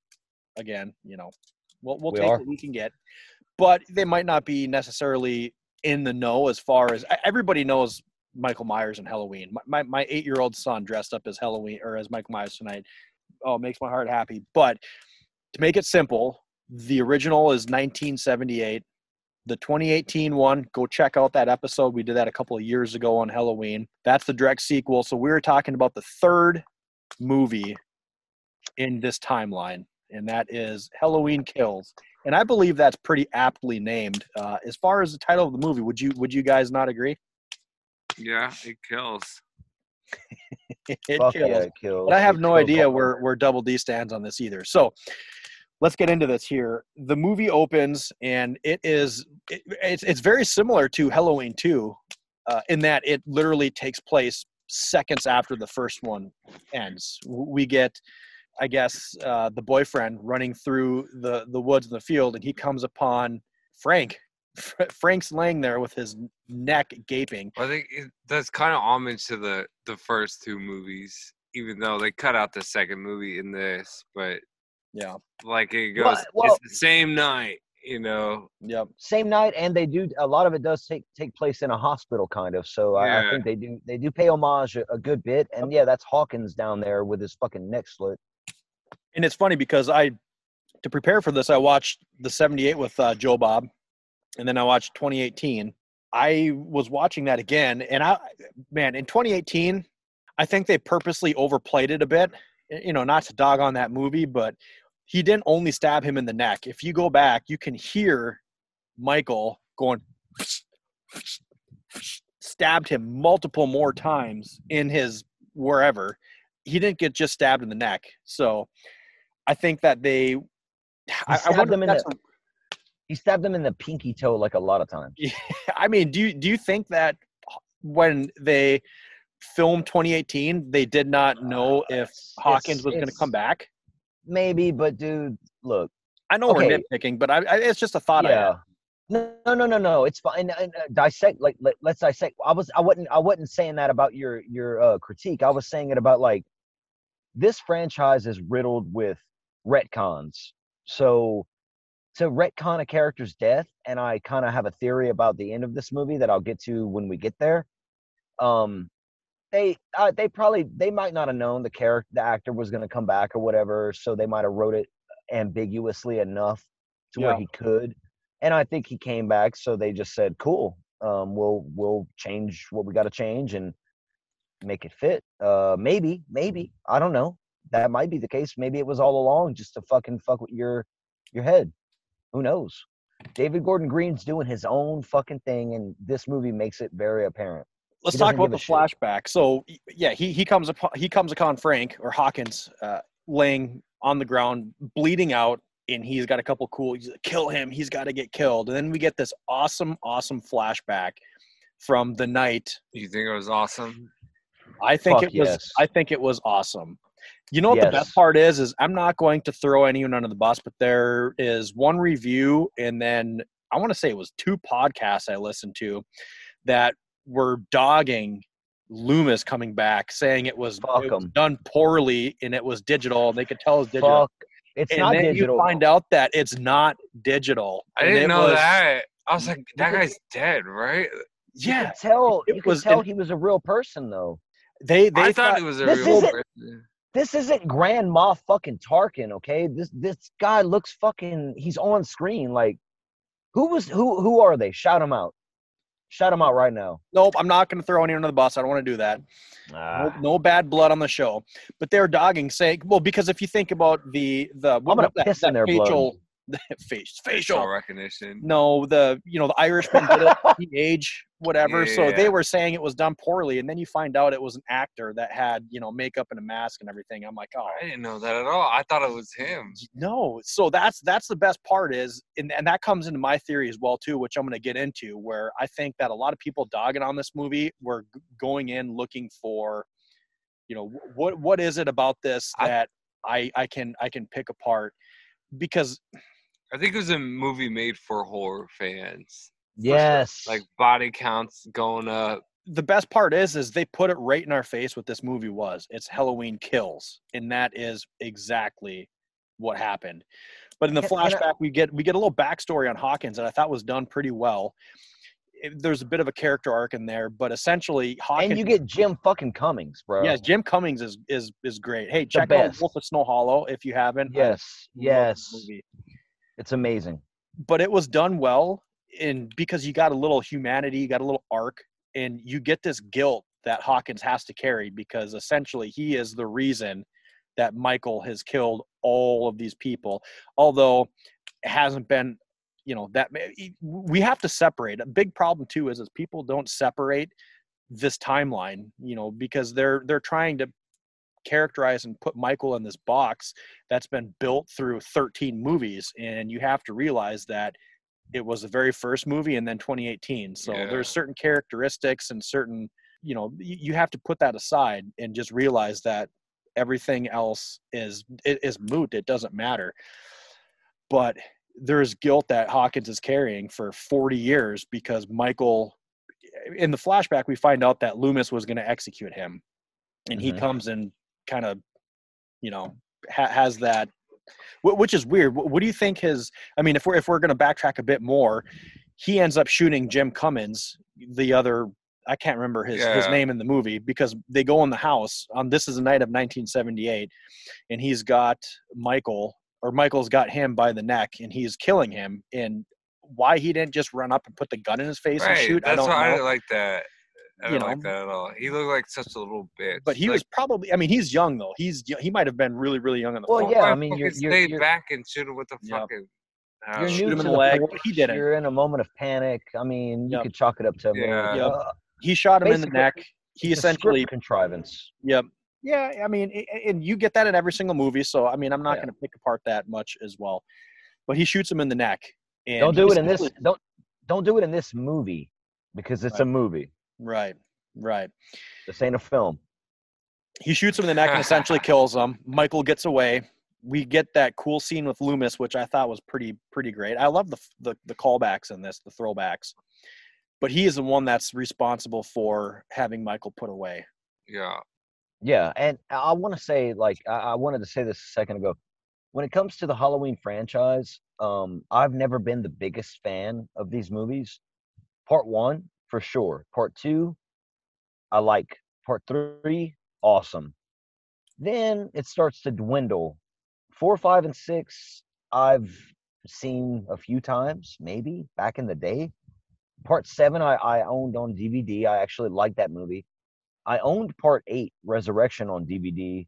again, you know, we'll, we'll We take are. what we can get, but they might not be necessarily in the know as far as everybody knows Michael Myers and Halloween. My, my, my eight year old son dressed up as Halloween or as Michael Myers tonight. Oh, makes my heart happy. But to make it simple, the original is 1978. The 2018 one, go check out that episode. We did that a couple of years ago on Halloween. That's the direct sequel. So we were talking about the third movie in this timeline, and that is Halloween Kills. And I believe that's pretty aptly named. Uh, as far as the title of the movie, would you would you guys not agree? Yeah, it kills. it kills. yeah, it kills. But I have It no idea all where, where Double D stands on this either. So let's get into this here. The movie opens, and it is it, it's it's very similar to Halloween 2 uh, in that it literally takes place seconds after the first one ends. We get, I guess, uh, the boyfriend running through the the woods in the field, and he comes upon Frank. Frank's laying there with his neck gaping. I think it, that's kind of homage to the the first two movies, even though they cut out the second movie in this. But Yeah. like it goes, Well- well- it's the same night, you know. Yep. Same night, and they do a lot of it does take take place in a hospital, kind of. So I, I think they do they do pay homage a, a good bit. And yeah, that's Hawkins down there with his fucking neck slit. and it's funny because I, to prepare for this, I watched the '78 with uh, Joe Bob, and then I watched 2018. I was watching that again, and I, man, in 2018, I think they purposely overplayed it a bit. You know, not to dog on that movie, but he didn't only stab him in the neck. If you go back, you can hear Michael going stabbed him multiple more times in his wherever. He didn't get just stabbed in the neck. So I think that they. I, I wonder him in the- He stabbed him in the pinky toe like a lot of times. Yeah, I mean, do you do you think that when they filmed 2018, they did not know if Hawkins was going to come back? Maybe, but dude, look, I know we're nitpicking, but I, I, it's just a thought yeah. No, no, no, no, no. It's fine. And, uh, dissect, like, let, let's dissect. I was, I wasn't, I wasn't saying that about your, your uh, critique. I was saying it about like this franchise is riddled with retcons. So to retcon a character's death, and I kind of have a theory about the end of this movie that I'll get to when we get there. Um, they, uh, they probably, they might not have known the character, the actor was going to come back or whatever, so they might have wrote it ambiguously enough to where he could and I think he came back. So they just said, "Cool, um, we'll we'll change what we got to change and make it fit." Uh, maybe, maybe I don't know. That might be the case. Maybe it was all along just to fucking fuck with your your head. Who knows? David Gordon Green's doing his own fucking thing, and this movie makes it very apparent. Let's talk about the a shit. flashback. So yeah, he he comes upon he comes upon Frank or Hawkins uh, laying on the ground, bleeding out, and he's got a couple cool. He's like, kill him. He's got to get killed. And then we get this awesome, awesome flashback from the night. You think it was awesome? I think Fuck it was. I think it was awesome. You know what the best part is? Is I'm not going to throw anyone under the bus, but there is one review, and then I want to say it was two podcasts I listened to that were dogging Loomis coming back, saying it was, it was 'em. done poorly and it was digital, and they could tell it was digital. Fuck, it's and not then digital. you find out that it's not digital. I and didn't know was- that. I was like, that guy's dead, right? You Yeah, could tell. it you could was- tell and- he was a real person, though. they they I thought thought it was a real person. This isn't Grand Moff fucking Tarkin, okay? This this guy looks fucking. He's on screen. Like, who was who? Who are they? Shout them out. Shout them out right now. nope. I'm not going to throw anyone under the bus. I don't want to do that. no, Ah, no bad blood on the show. But they're dogging saying, well, because if you think about the the I'm gonna that, piss in that their blood. face, Facial facial. recognition. No, the you know the Irishman did it, teenage, whatever. So Yeah. they were saying it was done poorly, and then you find out it was an actor that had you know makeup and a mask and everything. I'm like, oh I didn't know that at all. I thought it was him. no. So that's that's the best part is, and, and that comes into my theory as well too, which I'm going to get into, where I think that a lot of people dogging on this movie were g- going in looking for, you know, what what is it about this I- that I I can I can pick apart because I think it was a movie made for horror fans. yes. Like body counts going up. the best part is is they put it right in our face what this movie was it's halloween kills and that is exactly what happened but in the Can- can I- flashback we get we get a little backstory on hawkins that i thought was done pretty well It- there's a bit of a character arc in there but essentially hawkins and you get Jim fucking Cummings, bro. yes jim cummings is is is great hey check out best. wolf of snow hollow if you haven't Yes. Yes. It's amazing. but it was done well and because you got a little humanity you got a little arc and you get this guilt that hawkins has to carry because essentially he is the reason that michael has killed all of these people although it hasn't been you know that we have to separate a big problem too is is people don't separate this timeline you know because they're they're trying to characterize and put michael in this box that's been built through 13 movies and you have to realize that it was the very first movie and then 2018 so Yeah. there's certain characteristics and certain you know you have to put that aside and just realize that everything else is it is moot it doesn't matter but there's guilt that hawkins is carrying for 40 years because michael in the flashback we find out that loomis was going to execute him and he Mhm. comes and kind of you know ha- has that wh- which is weird Wh- what do you think his i mean if we're if we're going to backtrack a bit more he ends up shooting jim cummings the other i can't remember his his name in the movie because they go in the house on this is a night of 1978 and he's got michael or michael's got him by the neck and he's killing him and why he didn't just run up and put the gun in his face and Right. shoot i That's don't why I know didn't like that. I You didn't know. like that at all. He looked like such a little bitch. but he Like, was probably i mean he's young though he's he might have been really really young in the Well, film. yeah, I mean, you're, you're, stay you're- back and shoot him with the Yep. fucking. I You're shoot new him to in the the leg, force, he didn't. You're in a moment of panic. I mean, you Yep. could chalk it up to. a Yeah. of, Yep. uh, he shot him in the neck he it's a script essentially contrivance. Yep. Yeah, I mean, a- and you get that in every single movie. So I mean, I'm not Yeah. going to pick apart that much as well. But he shoots him in the neck. And Don't do it in this. Don't don't do it in this movie because it's a movie. Right, right. This ain't a film. He shoots him in the neck and essentially kills him. Michael gets away, we get that cool scene with Loomis, which I thought was pretty pretty great. I love the the, the callbacks in this, the throwbacks. But he is the one that's responsible for having Michael put away. Yeah. Yeah, and I want to say, like, I, I wanted to say this a second ago. When it comes to the Halloween franchise, um, I've never been the biggest fan of these movies. Part one, for sure. Part two, I like. Part three, awesome. Then it starts to dwindle. Four, five, and six, I've seen a few times, maybe back in the day. Part seven, I, I owned on DVD. I actually liked that movie. I owned part eight, Resurrection, on DVD.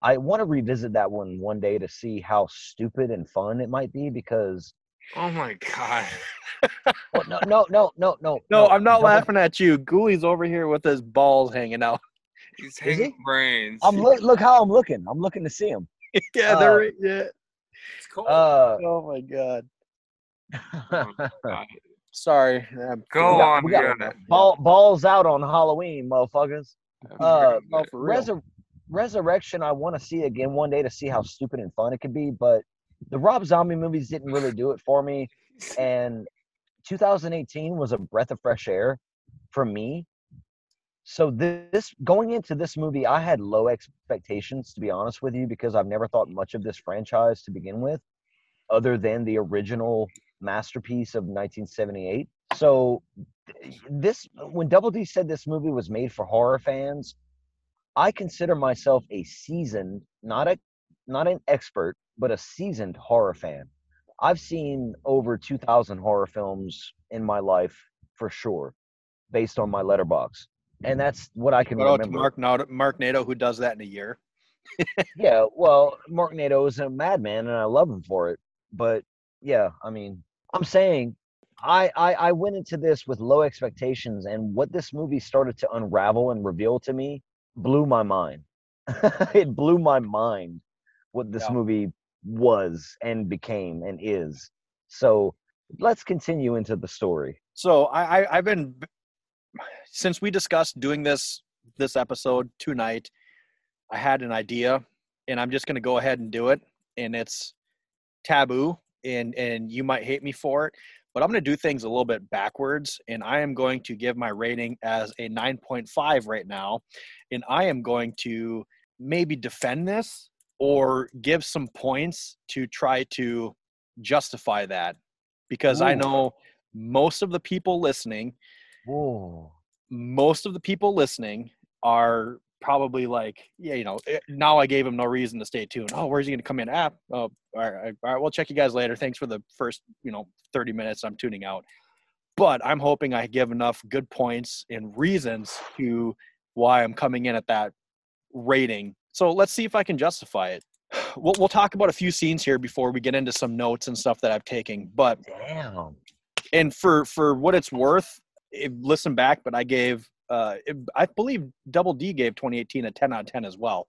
I want to revisit that one one day to see how stupid and fun it might be because. Oh my god. well, no, no, no, no, no. No, I'm not laughing at you. Ghoulie's over here with his balls hanging out. He's hanging brains. I'm look. Look how I'm looking. I'm looking to see him. yeah, they're right- yeah. It's cold. Uh, Oh my god. Oh my God. Sorry. I'm- Go we got- on, we got yeah. ball, balls out on Halloween, motherfuckers. Uh, No, for real. Resur- Resurrection, I want to see again one day to see how stupid and fun it could be, but the Rob Zombie movies didn't really do it for me. And 2018 was a breath of fresh air for me. So this going into this movie, I had low expectations to be honest with you because I've never thought much of this franchise to begin with, other than the original masterpiece of 1978. So this when Double D said this movie was made for horror fans, I consider myself a seasoned, not a not an expert, but a seasoned horror fan. I've seen over 2000 horror films in my life for sure based on my letterboxd. And that's what I can Shout remember. Mark Nato, Mark Nato, who does that in a year. Yeah, well, Mark Nato is a madman, and I love him for it. But yeah, I mean, I'm saying, I, I I went into this with low expectations, and what this movie started to unravel and reveal to me blew my mind. it blew my mind what this Yeah. movie was and became and is. So let's continue into the story. So I, I I've been since we discussed doing this this episode tonight. I had an idea, and I'm just going to go ahead and do it. And it's taboo, and and you might hate me for it, but I'm going to do things a little bit backwards. And I am going to give my rating as a 9.5 right now, and I am going to maybe defend this or give some points to try to justify that because I know most of the people listening Whoa. most of the people listening are probably like, yeah, you know, eh, now I gave him no reason to stay tuned. Oh, where's he to come in? Ah, oh, all right, all right, we'll check you guys later. Thanks for the first, you know, 30 minutes. I'm tuning out. But I'm hoping I give enough good points and reasons to why I'm coming in at that rating. So let's see if I can justify it. We'll, we'll talk about a few scenes here before we get into some notes and stuff that I've taken. But Damn. and for for what it's worth if, listen back but i gave uh it- i believe double d gave 2018 a 10 out of 10 as well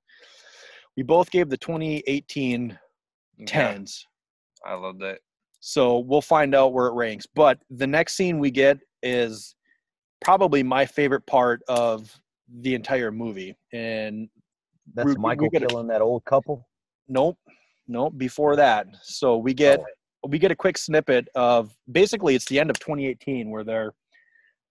we both gave the 2018 Yeah, 10s I love that. so we'll find out where it ranks but the next scene we get is probably my favorite part of the entire movie and That's we- we Michael gotta- killing that old couple. Nope, nope. Before that, so we get oh. we get a quick snippet of basically it's the end of 2018 where they're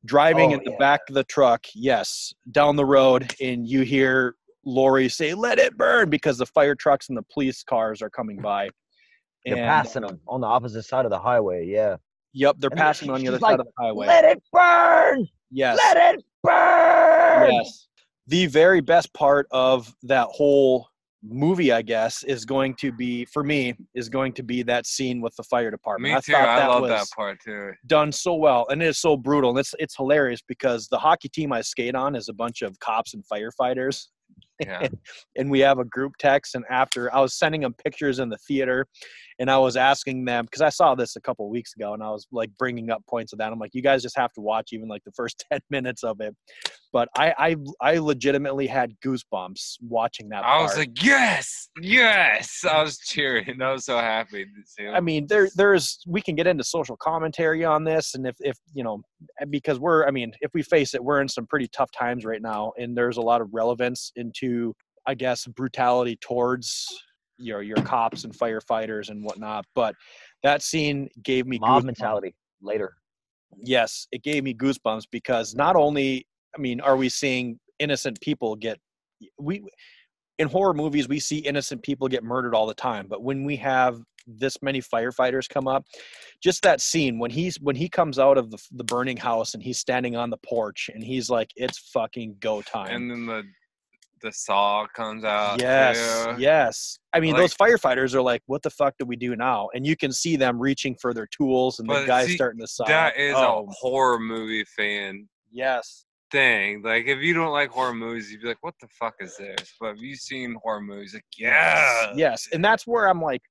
driving Oh, in the yeah. back of the truck. Yes, down the road, and you hear Laurie say, "Let it burn," because the fire trucks and the police cars are coming by. They're And, passing them on the opposite side of the highway. Yeah. Yep, they're And passing on the other like, side of the highway. Let it burn. yes, Let it burn. yes. The very best part of that whole movie, I guess, is going to be for me is going to be that scene with the fire department. Me I too. thought I that love was, that part too. done so well and it is so brutal and it's it's hilarious because the hockey team I skate on is a bunch of cops and firefighters Yeah. and we have a group text and after I was sending them pictures in the theater and I was asking them because I saw this a couple weeks ago and I was like bringing up points of that. I'm like you guys just have to watch even like the first 10 minutes of it. But I I I legitimately had goosebumps watching that I was like, yes, yes. I was cheering. I was so happy I mean, there there's we can get into social commentary on this, and if if you know, eh, because we're I mean, if we face it, we're in some pretty tough times right now, and there's a lot of relevance into I guess brutality towards your your cops and firefighters and whatnot. But that scene gave me Mob goosebumps. mentality later. Yes, it gave me goosebumps because not only, I mean, are we seeing innocent people get we in horror movies we see innocent people get murdered all the time, but when we have this many firefighters come up, just that scene when he's when he comes out of the, the burning house and he's standing on the porch and he's like, "It's fucking go time." And then the the saw comes out. Yes, too. yes. I mean, Like- those firefighters are like, "What the fuck do we do now?" And you can see them reaching for their tools, and the see, starting to saw. That is oh, a horror movie fan yes, thing. Like if you don't like horror movies, you'd be like, "What the fuck is this?" But if you've seen horror movies, like yeah, yes, and that's where I'm like,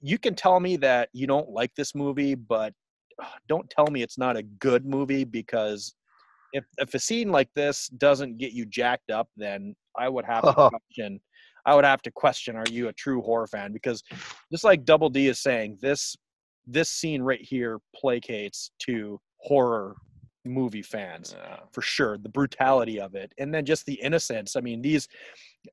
you can tell me that you don't like this movie, but don't tell me it's not a good movie because if if a scene like this doesn't get you jacked up, then I would have to question. I would have to question: Are you a true horror fan? Because just like Double D is saying, this this scene right here placates to horror movie fans for sure. The brutality of it, and then just the innocence. I mean, these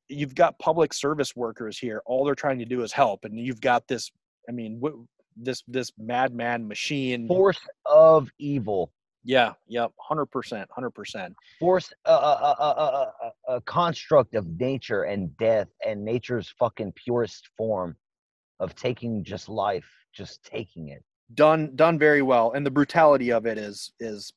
you've got public service workers here. All they're trying to do is help, and you've got this. I mean, wh- this this madman machine. Force of evil. Yeah, yep, hundred percent, hundred percent. Force a, a, a, a, a, a construct of nature and death and nature's fucking purest form of taking just life, just taking it. Done done very well, and the brutality of it is is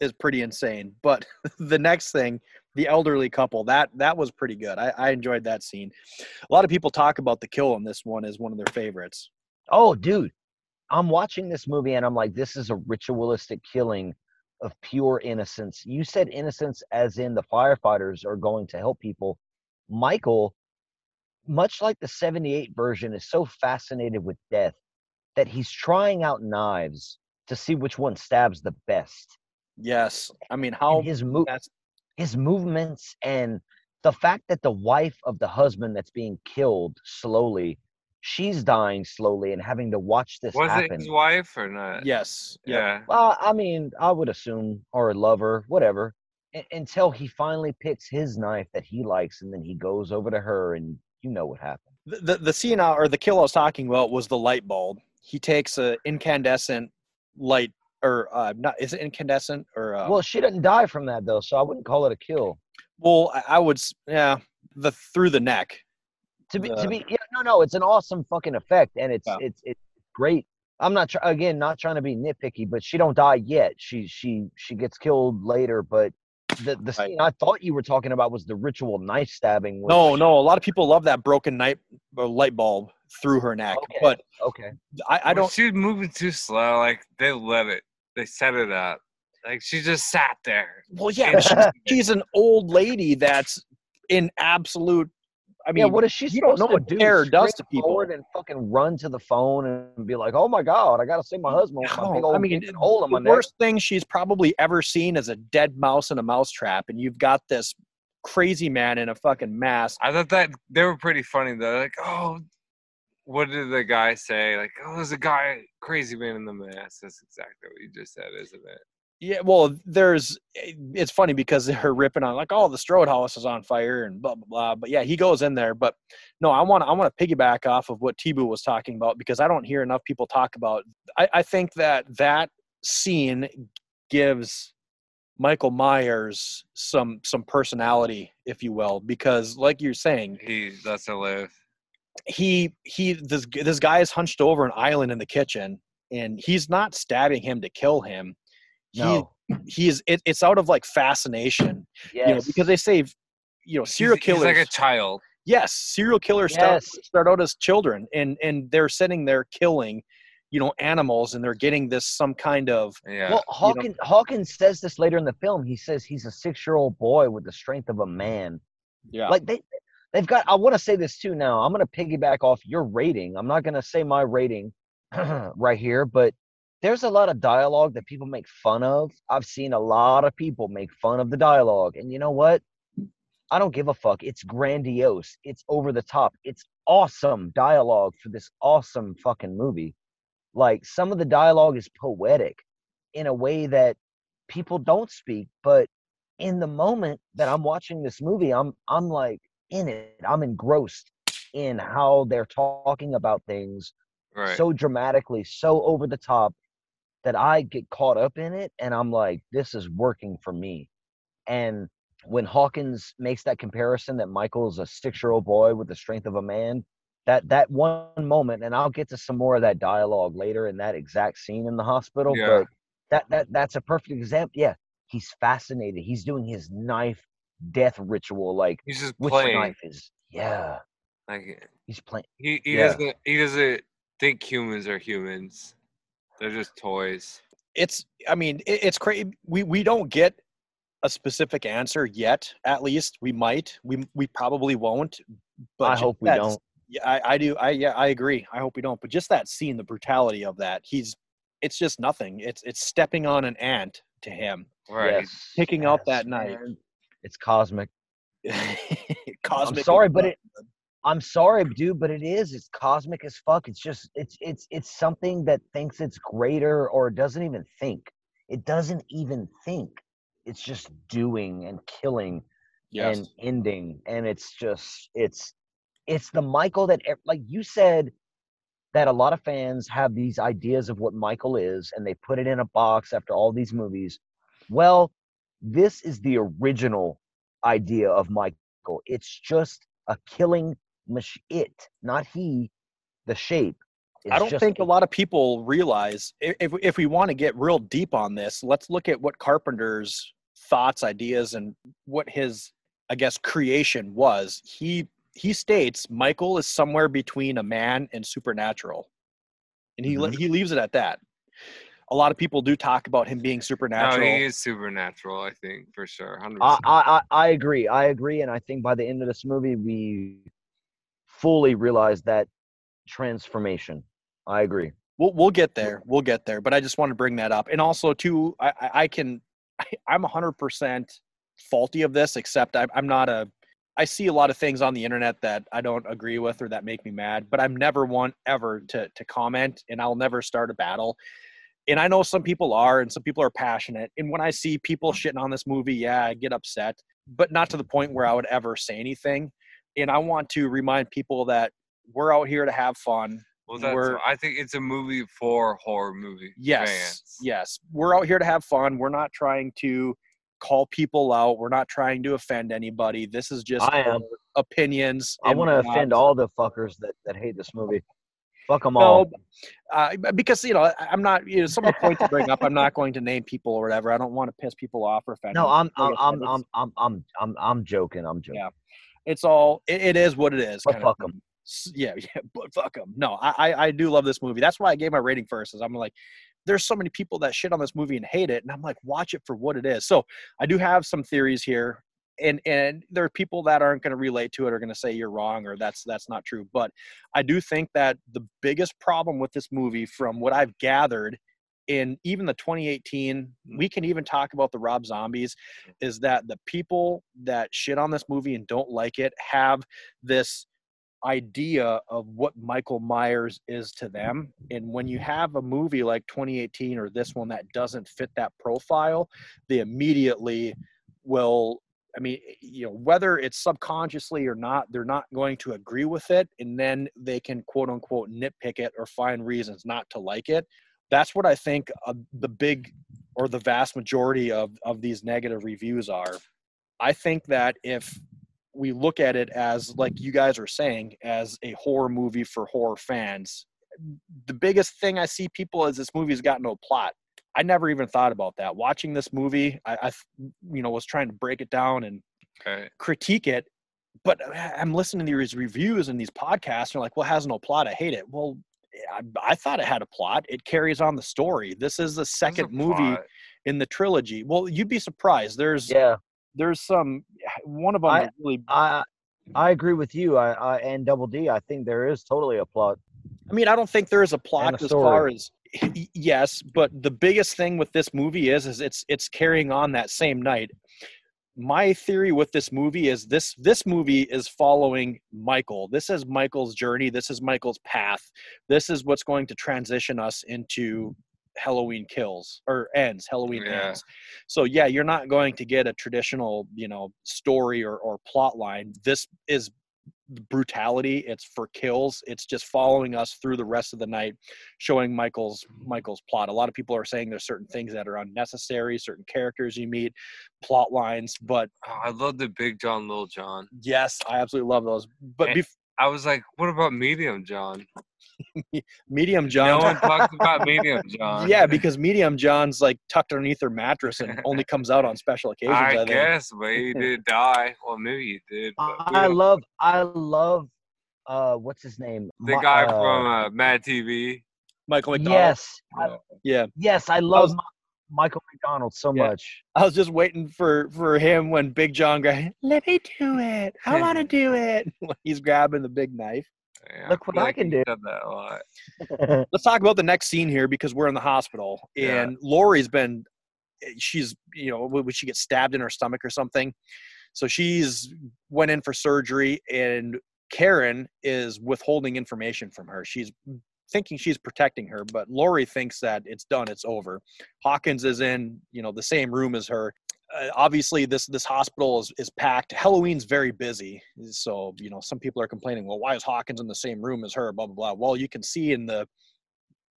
is pretty insane. But the next thing, the elderly couple, that that was pretty good. I, I enjoyed that scene. A lot of people talk about the kill in this one as one of their favorites. Oh, dude, I'm watching this movie and I'm like, this is a ritualistic killing of pure innocence. You said innocence as in the firefighters are going to help people. Michael, much like the 78 version, is so fascinated with death that he's trying out knives to see which one stabs the best. Yes, I mean how And his move, his movements, and the fact that the wife of the husband that's being killed slowly, she's dying slowly and having to watch this Was happen. it his wife or not? Yes. Yeah. Well, I mean, I would assume, or a lover, whatever, u- until he finally picks his knife that he likes, and then he goes over to her, and you know what happened. the, the the scene I- or the kill I was talking about was the light bulb. He takes a incandescent light or uh not is it incandescent or uh, well, she didn't die from that though, so I wouldn't call it a kill. well I, I would yeah the through the neck. To be, The- to be, yeah, no, no, it's an awesome fucking effect, and it's it's it's great. I'm not try- again not trying to be nitpicky, but she don't die yet. She she she gets killed later, but the the scene I thought you were talking about was the ritual knife stabbing. which- No, no, a lot of people love that broken night uh, or light bulb through her neck, but okay, I, I don't. She was moving too slow. Like they let it. They set it up. Like she just sat there. Well, yeah, she's, she's an old lady that's in absolute. I mean, yeah, what is she you don't supposed know to what do? terror does to people. forward and fucking run to the phone and be like, "Oh my god, I gotta save my husband with my big old I mean, gaping hole in my the neck." worst thing she's probably ever seen is a dead mouse in a mousetrap, and you've got this crazy man in a fucking mask. I thought that they were pretty funny though. Like, oh, what did the guy say? Like, oh, there's a guy, crazy man in the mask. That's exactly what you just said, isn't it? Yeah, well, there's. Eh, it's funny because they're ripping on like, oh, the Strode house is on fire and blah blah blah. But yeah, he goes in there. But no, I want I want to piggyback off of what T-Boo was talking about because I don't hear enough people talk about. I, I think that that scene gives Michael Myers some some personality, if you will, because like you're saying, He her live. he he this this guy is hunched over an island in the kitchen and he's not stabbing him to kill him he No. he's it, it's out of like fascination you know because they say you know serial he's, killers He's like a child. yes serial killers start Yes. start out as children and and they're sitting there killing you know animals and they're getting this some kind of Yeah. Well, Hawkins, Hawkins says this later in the film. He says he's a six-year-old boy with the strength of a man. yeah Like they, they've got. I want to say this too. Now I'm going to piggyback off your rating. I'm not going to say my rating right here, but there's a lot of dialogue that people make fun of. I've seen a lot of people make fun of the dialogue, and you know what? I don't give a fuck. It's grandiose. It's over the top. It's awesome dialogue for this awesome fucking movie. Like some of the dialogue is poetic in a way that people don't speak, but in the moment that I'm watching this movie, I'm I'm like in it. I'm engrossed. in how they're talking about things Right. so dramatically, so over the top that I get caught up in it and I'm like, this is working for me. And when Hawkins makes that comparison that Michael's a six year old boy with the strength of a man, that that one moment, and I'll get to some more of that dialogue later in that exact scene in the hospital, Yeah. but that that that's a perfect example. Yeah, he's fascinated. He's doing his knife death ritual, like He's just which playing. knife is yeah. Like eh, He's playing he, he Yeah. doesn't he doesn't think humans are humans. They're just toys. it's i mean it, it's crazy we we don't get a specific answer yet at least we might we we probably won't but I hope we don't. yeah i i do i yeah i agree i hope we don't but just that scene the brutality of that he's it's just nothing it's it's stepping on an ant to him Right. Yes, picking up yes, that knife. man. It's cosmic. cosmic I'm sorry, but it. I'm sorry, dude, but it is. It's cosmic as fuck. It's just. It's it's it's something that thinks it's greater or doesn't even think. It doesn't even think. It's just doing and killing yes and ending, and it's just it's it's the Michael that like you said that a lot of fans have these ideas of what Michael is, and they put it in a box after all these movies. Well, this is the original idea of Michael. It's just a killing machine. It, not he. The shape. I don't just think a lot of people realize if if we want to get real deep on this, let's look at what Carpenter's thoughts, ideas, and what his I guess creation was. He he states Michael is somewhere between a man and supernatural, and he le- Mhm. he leaves it at that. A lot of people do talk about him being supernatural. No, supernatural. he is supernatural, I think, for sure. 100%. I, I I I agree. I agree, and I think by the end of this movie, we fully realize that transformation. I agree. We'll we'll get there. We'll get there. But I just want to bring that up, and also too, I I, I can, I, I'm hundred percent faulty of this. Except I'm I'm not a. I see a lot of things on the internet that I don't agree with or that make me mad. But I'm never one ever to to comment, and I'll never start a battle. And I know some people are, and some people are passionate. And when I see people shitting on this movie, yeah, I get upset, but not to the point where I would ever say anything. And I want to remind people that we're out here to have fun. well, that's, we're- I think it's a movie for horror movie Yes, fans. yes. We're out here to have fun. We're not trying to call people out. We're not trying to offend anybody. This is just I am. opinions. I want to offend all the fuckers that, that hate this movie. Fuck them No, all. uh, because you know I- I'm not. You know, some of the points to bring up. I'm not going to name people or whatever. I don't want to piss people off or offend. No. I'm I'm I I'm I'm I'm I'm I'm, I'm joking. I'm joking. Yeah. It's all. It, it is what it is. But fuck 'em. thing. S- Yeah, yeah, but fuck them. No, I, I I do love this movie. That's why I gave my rating first. Is I'm like, there's so many people that shit on this movie and hate it, and I'm like, watch it for what it is. So I do have some theories here, and and there are people that aren't going to relate to it or going to say you're wrong or that's that's not true. But I do think that the biggest problem with this movie, from what I've gathered, in even the 2018, mm. we can even talk about the Rob Zombies, mm. is that the people that shit on this movie and don't like it have this idea of what Michael Myers is to them. And when you have a movie like 2018 or this one that doesn't fit that profile, they immediately will. I mean, eh, you know, whether it's subconsciously or not, they're not going to agree with it. And then they can quote unquote nitpick it or find reasons not to like it. That's what I think uh, the big or the vast majority of, of these negative reviews are. I think that if we look at it as like you guys are saying as a horror movie for horror fans the biggest thing i see people is this movie's got no plot i never even thought about that watching this movie i, I you know was trying to break it down and Okay. critique it but i'm listening to these reviews and these podcasts and they're like well it has no plot i hate it well I, I thought it had a plot it carries on the story this is the second movie plot. in the trilogy well you'd be surprised there's Yeah, there's some one of them I- really I I agree with you. I, I and Double D. I think there is totally a plot. I mean, I don't think there is a plot a as far as yes, but the biggest thing with this movie is is it's it's carrying on that same night. My theory with this movie is this this movie is following Michael. This is Michael's journey. This is Michael's path. This is what's going to transition us into Halloween kills or ends. Halloween Yeah. ends. So yeah, you're not going to get a traditional, you know, story or, or plot line. This is brutality. It's for kills. It's just following us through the rest of the night, showing Michael's mm-hmm. Michael's plot. A lot of people are saying there's certain things that are unnecessary, certain characters you meet, plot lines. But Oh, I love the Big John, Little John. yes, I absolutely love those. But bef- I was like, what about Medium John? Medium John. No one talks about Medium John. yeah, because Medium John's like tucked underneath her mattress and only comes out on special occasions. I, I think. guess, but he did die. Well, maybe he did. I don't- love, I love, uh, what's his name? the Mi- guy uh, from uh, Mad TV. Michael McDonald. Yes, I- Yeah. yes, I love was- Michael McDonald so Yeah. much. I was just waiting for for him when Big John gra- let me do it. I want to do it. He's grabbing the big knife. Yeah, Look what feel I can do. said that a lot. Let's talk about the next scene here because we're in the hospital Yeah. and Laurie's been eh, she's you know would she get stabbed in her stomach or something. So she's went in for surgery and Karen is withholding information from her. She's thinking she's protecting her, but Laurie thinks that it's done, it's over. Hawkins is in, you know, the same room as her. Uh, obviously, this this hospital is, is packed. Halloween's very busy, so you know some people are complaining. Well, why is Hawkins in the same room as her? Blah blah blah. Well, you can see in the,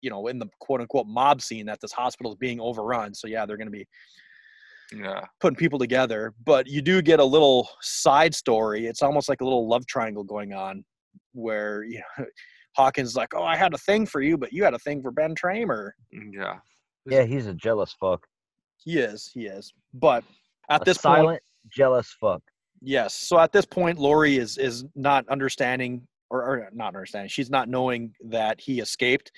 you know, in the quote unquote mob scene that this hospital is being overrun. So yeah, they're going to be Yeah. putting people together. But you do get a little side story. It's almost like a little love triangle going on, where you know, Hawkins is like, "Oh, I had a thing for you, but you had a thing for Ben Tramer." Yeah. Yeah, he's a jealous fuck. He is, he is. But at A this point, silent, jealous fuck. yes. So at this point, Laurie is is not understanding, or, or not understanding. She's not knowing that he escaped,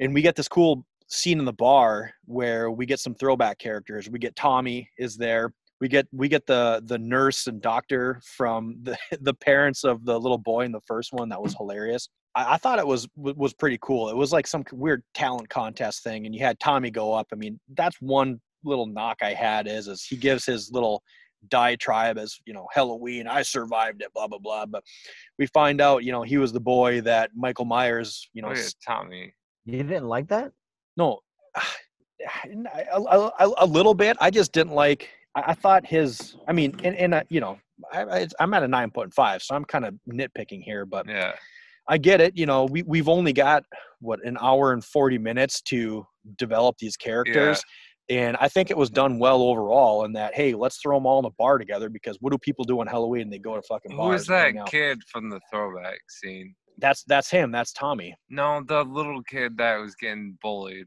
and we get this cool scene in the bar where we get some throwback characters. We get Tommy is there. We get we get the the nurse and doctor from the the parents of the little boy in the first one. That was hilarious. I, I thought it was was pretty cool. It was like some weird talent contest thing, and you had Tommy go up. I mean, that's one little knock I had is is he gives his little diatribe as you know Halloween. I survived it. Blah blah blah. But we find out you know he was the boy that Michael Myers you know yeah, s- Tommy. You didn't like that? no, a, a, a, a little bit. I just didn't like. I, I thought his. I mean, and, and uh, you know, I, I, I'm at a nine point five, so I'm kind of nitpicking here, but Yeah. I get it. You know, we we've only got what an hour and forty minutes to develop these characters. And I think it was done well overall. In that, hey, let's throw them all in a bar together because what do people do on Halloween? They go to fucking Who bars. was that kid from the throwback scene? That's that's him. That's Tommy. No, the little kid that was getting bullied.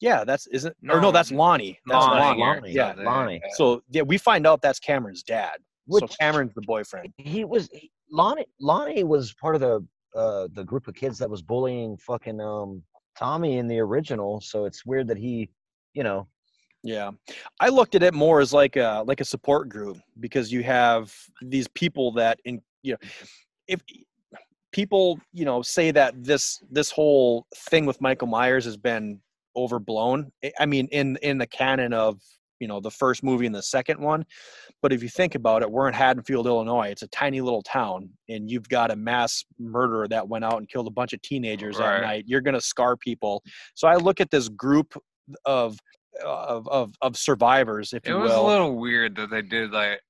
Yeah, that's isn't or no, No, that's Lonnie. That's Lonnie, Lonnie. Lonnie, Yeah. Lonnie. So yeah, we find out that's Cameron's dad. so Cameron's the boyfriend. He was he- Lonnie. Lonnie was part of the uh the group of kids that was bullying fucking um Tommy in the original. So it's weird that he, you know, Yeah, I looked at it more as like a like a support group because you have these people that in you know if people you know say that this this whole thing with Michael Myers has been overblown. I- I mean, in in the canon of you know the first movie and the second one, but if you think about it, we're in Haddonfield, Illinois. It's a tiny little town, and you've got a mass murderer that went out and killed a bunch of teenagers Right. at night. You're gonna scar people. So I look at this group of of of, of survivors, if It you was a little weird that they did like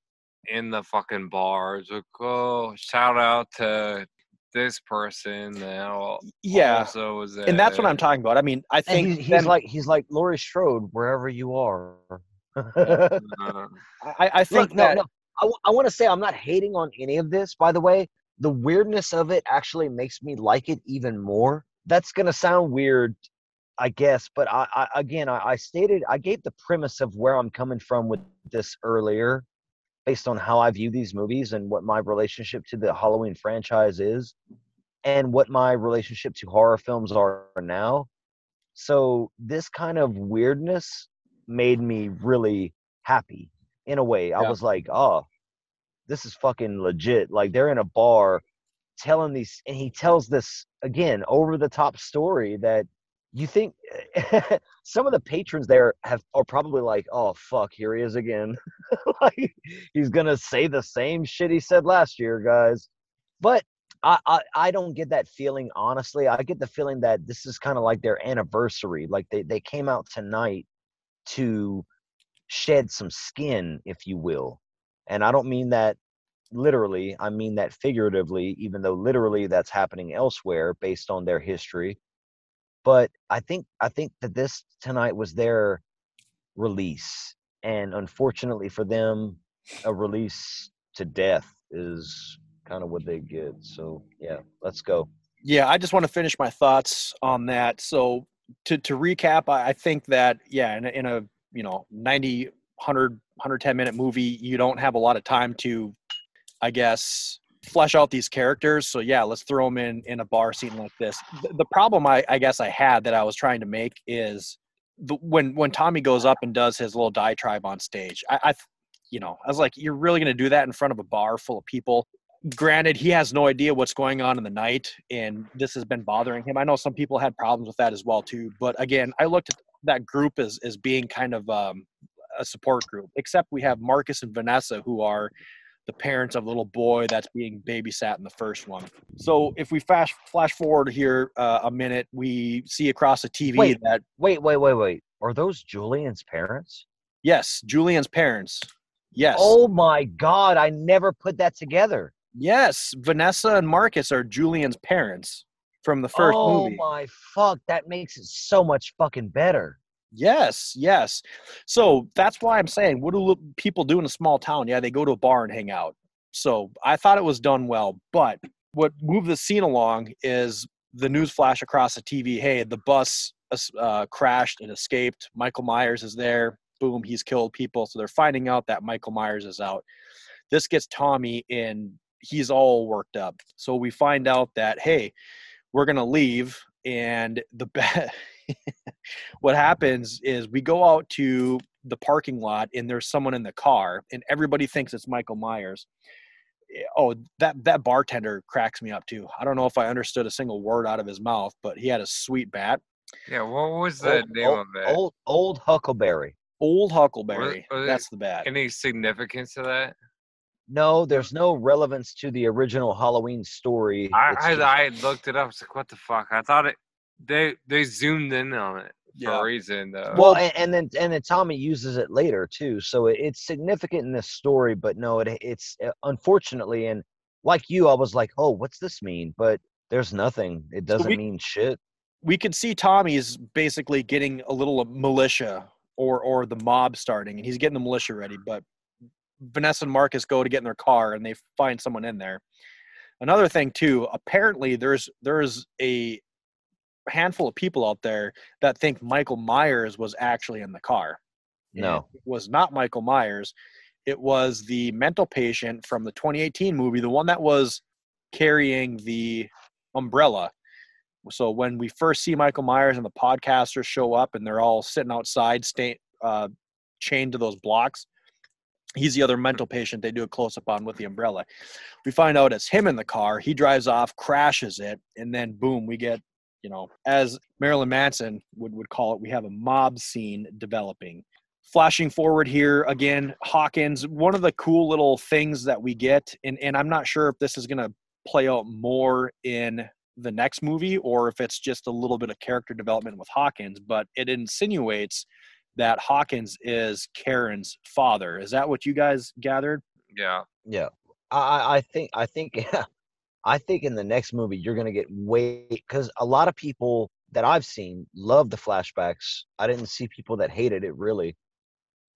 in the fucking bars. Like, oh, shout out to this person. That yeah, also was and that's what. I'm talking about. I mean, I and think he's, he's them- like he's like Laurie Strode wherever you are. Uh, I, I think Look, no, that no. I, want to say I'm not hating on any of this. By the way, the weirdness of it actually makes me like it even more. That's gonna sound weird, I guess, but I, I again, I, I stated I gave the premise of where I'm coming from with this earlier, based on how I view these movies and what my relationship to the Halloween franchise is, and what my relationship to horror films are now. So this kind of weirdness made me really happy in a way. I was like, oh, this is fucking legit. Like they're in a bar telling these, and he tells this again over the top story that you think some of the patrons there have are probably like, oh fuck, here he is again. like he's gonna say the same shit he said last year, guys. But I, I, I don't get that feeling honestly. I get the feeling that this is kind of like their anniversary. Like they, they came out tonight to shed some skin, if you will. And I don't mean that literally. I mean that figuratively, even though literally that's happening elsewhere based on their history. But I think I think that this tonight was their release, and unfortunately for them, a release to death is kind of what they get. So yeah, let's go. Yeah, I just want to finish my thoughts on that. So to to recap, I, I think that yeah, in a, in a you know 90 100 110 minute movie, you don't have a lot of time to, I guess, flesh out these characters. So yeah, let's throw them in in a bar scene like this. The, the problem I, I guess I had that I was trying to make is the, when when Tommy goes up and does his little diatribe on stage. I, I you know, I was like, you're really going to do that in front of a bar full of people? Granted, he has no idea what's going on in the night, and this has been bothering him. I know some people had problems with that as well too. But again, I looked at that group as as being kind of um, a support group. Except we have Marcus and Vanessa, who are the parents of the little boy that's being babysat in the first one. So if we flash flash forward here uh, a minute, we see across the TV Wait. that Wait, wait, wait, wait. Are those Julian's parents? yes, Julian's parents. Yes. Oh my God, I never put that together. Yes, Vanessa and Marcus are Julian's parents from the first oh movie. Oh my fuck, that makes it so much fucking better. Yes, yes. So that's why I'm saying, what do people do in a small town? Yeah, they go to a bar and hang out. So I thought it was done well, but what moved the scene along is the news flash across the TV. Hey, the bus uh, crashed and escaped. Michael Myers is there. Boom, he's killed people. So they're finding out that Michael Myers is out. This gets Tommy and he's all worked up. So we find out that hey, we're gonna leave, and the ba- what happens is we go out to the parking lot and there's someone in the car and everybody thinks it's Michael Myers. Eh, Oh, that that bartender cracks me up too. I don't know if I understood a single word out of his mouth, but he had a sweet bat. Yeah, what was the Old, name old, of it? old, old Huckleberry. Old Huckleberry. was it That's the bat. Any significance to that? No, there's no relevance to the original Halloween story. I I, just- I looked it up. It's like, what the fuck? I thought it. They they zoomed in on it for Yeah. a reason though. well, and, and then and then Tommy uses it later too, so it, it's significant in this story. But no, it it's uh, unfortunately, and like you, I was like, oh, what's this mean? But there's nothing. It doesn't we- mean shit. we could see Tommy's basically getting a little militia or or the mob starting, and he's getting the militia ready. But Vanessa and Marcus go to get in their car, and they find someone in there. Another thing too, apparently there's there's a handful of people out there that think Michael Myers was actually in the car. No. It was not Michael Myers. It was the mental patient from the 2018 movie, the one that was carrying the umbrella. So when we first see Michael Myers and the podcasters show up and they're all sitting outside, stay, uh, chained to those blocks, he's the other mental patient they do a close up on with the umbrella. We find out it's him in the car. He drives off, crashes it, and then boom, we get, you know, as Marilyn Manson would, would call it, we have a mob scene developing. Flashing forward here again, Hawkins, one of the cool little things that we get, and, and I'm not sure if this is going to play out more in the next movie or if it's just a little bit of character development with Hawkins, but it insinuates that Hawkins is Karen's father. Is that what you guys gathered? yeah. Yeah, I I- I think I think yeah, I think in the next movie you're gonna get way because a lot of people that I've seen love the flashbacks. I didn't see people that hated it really.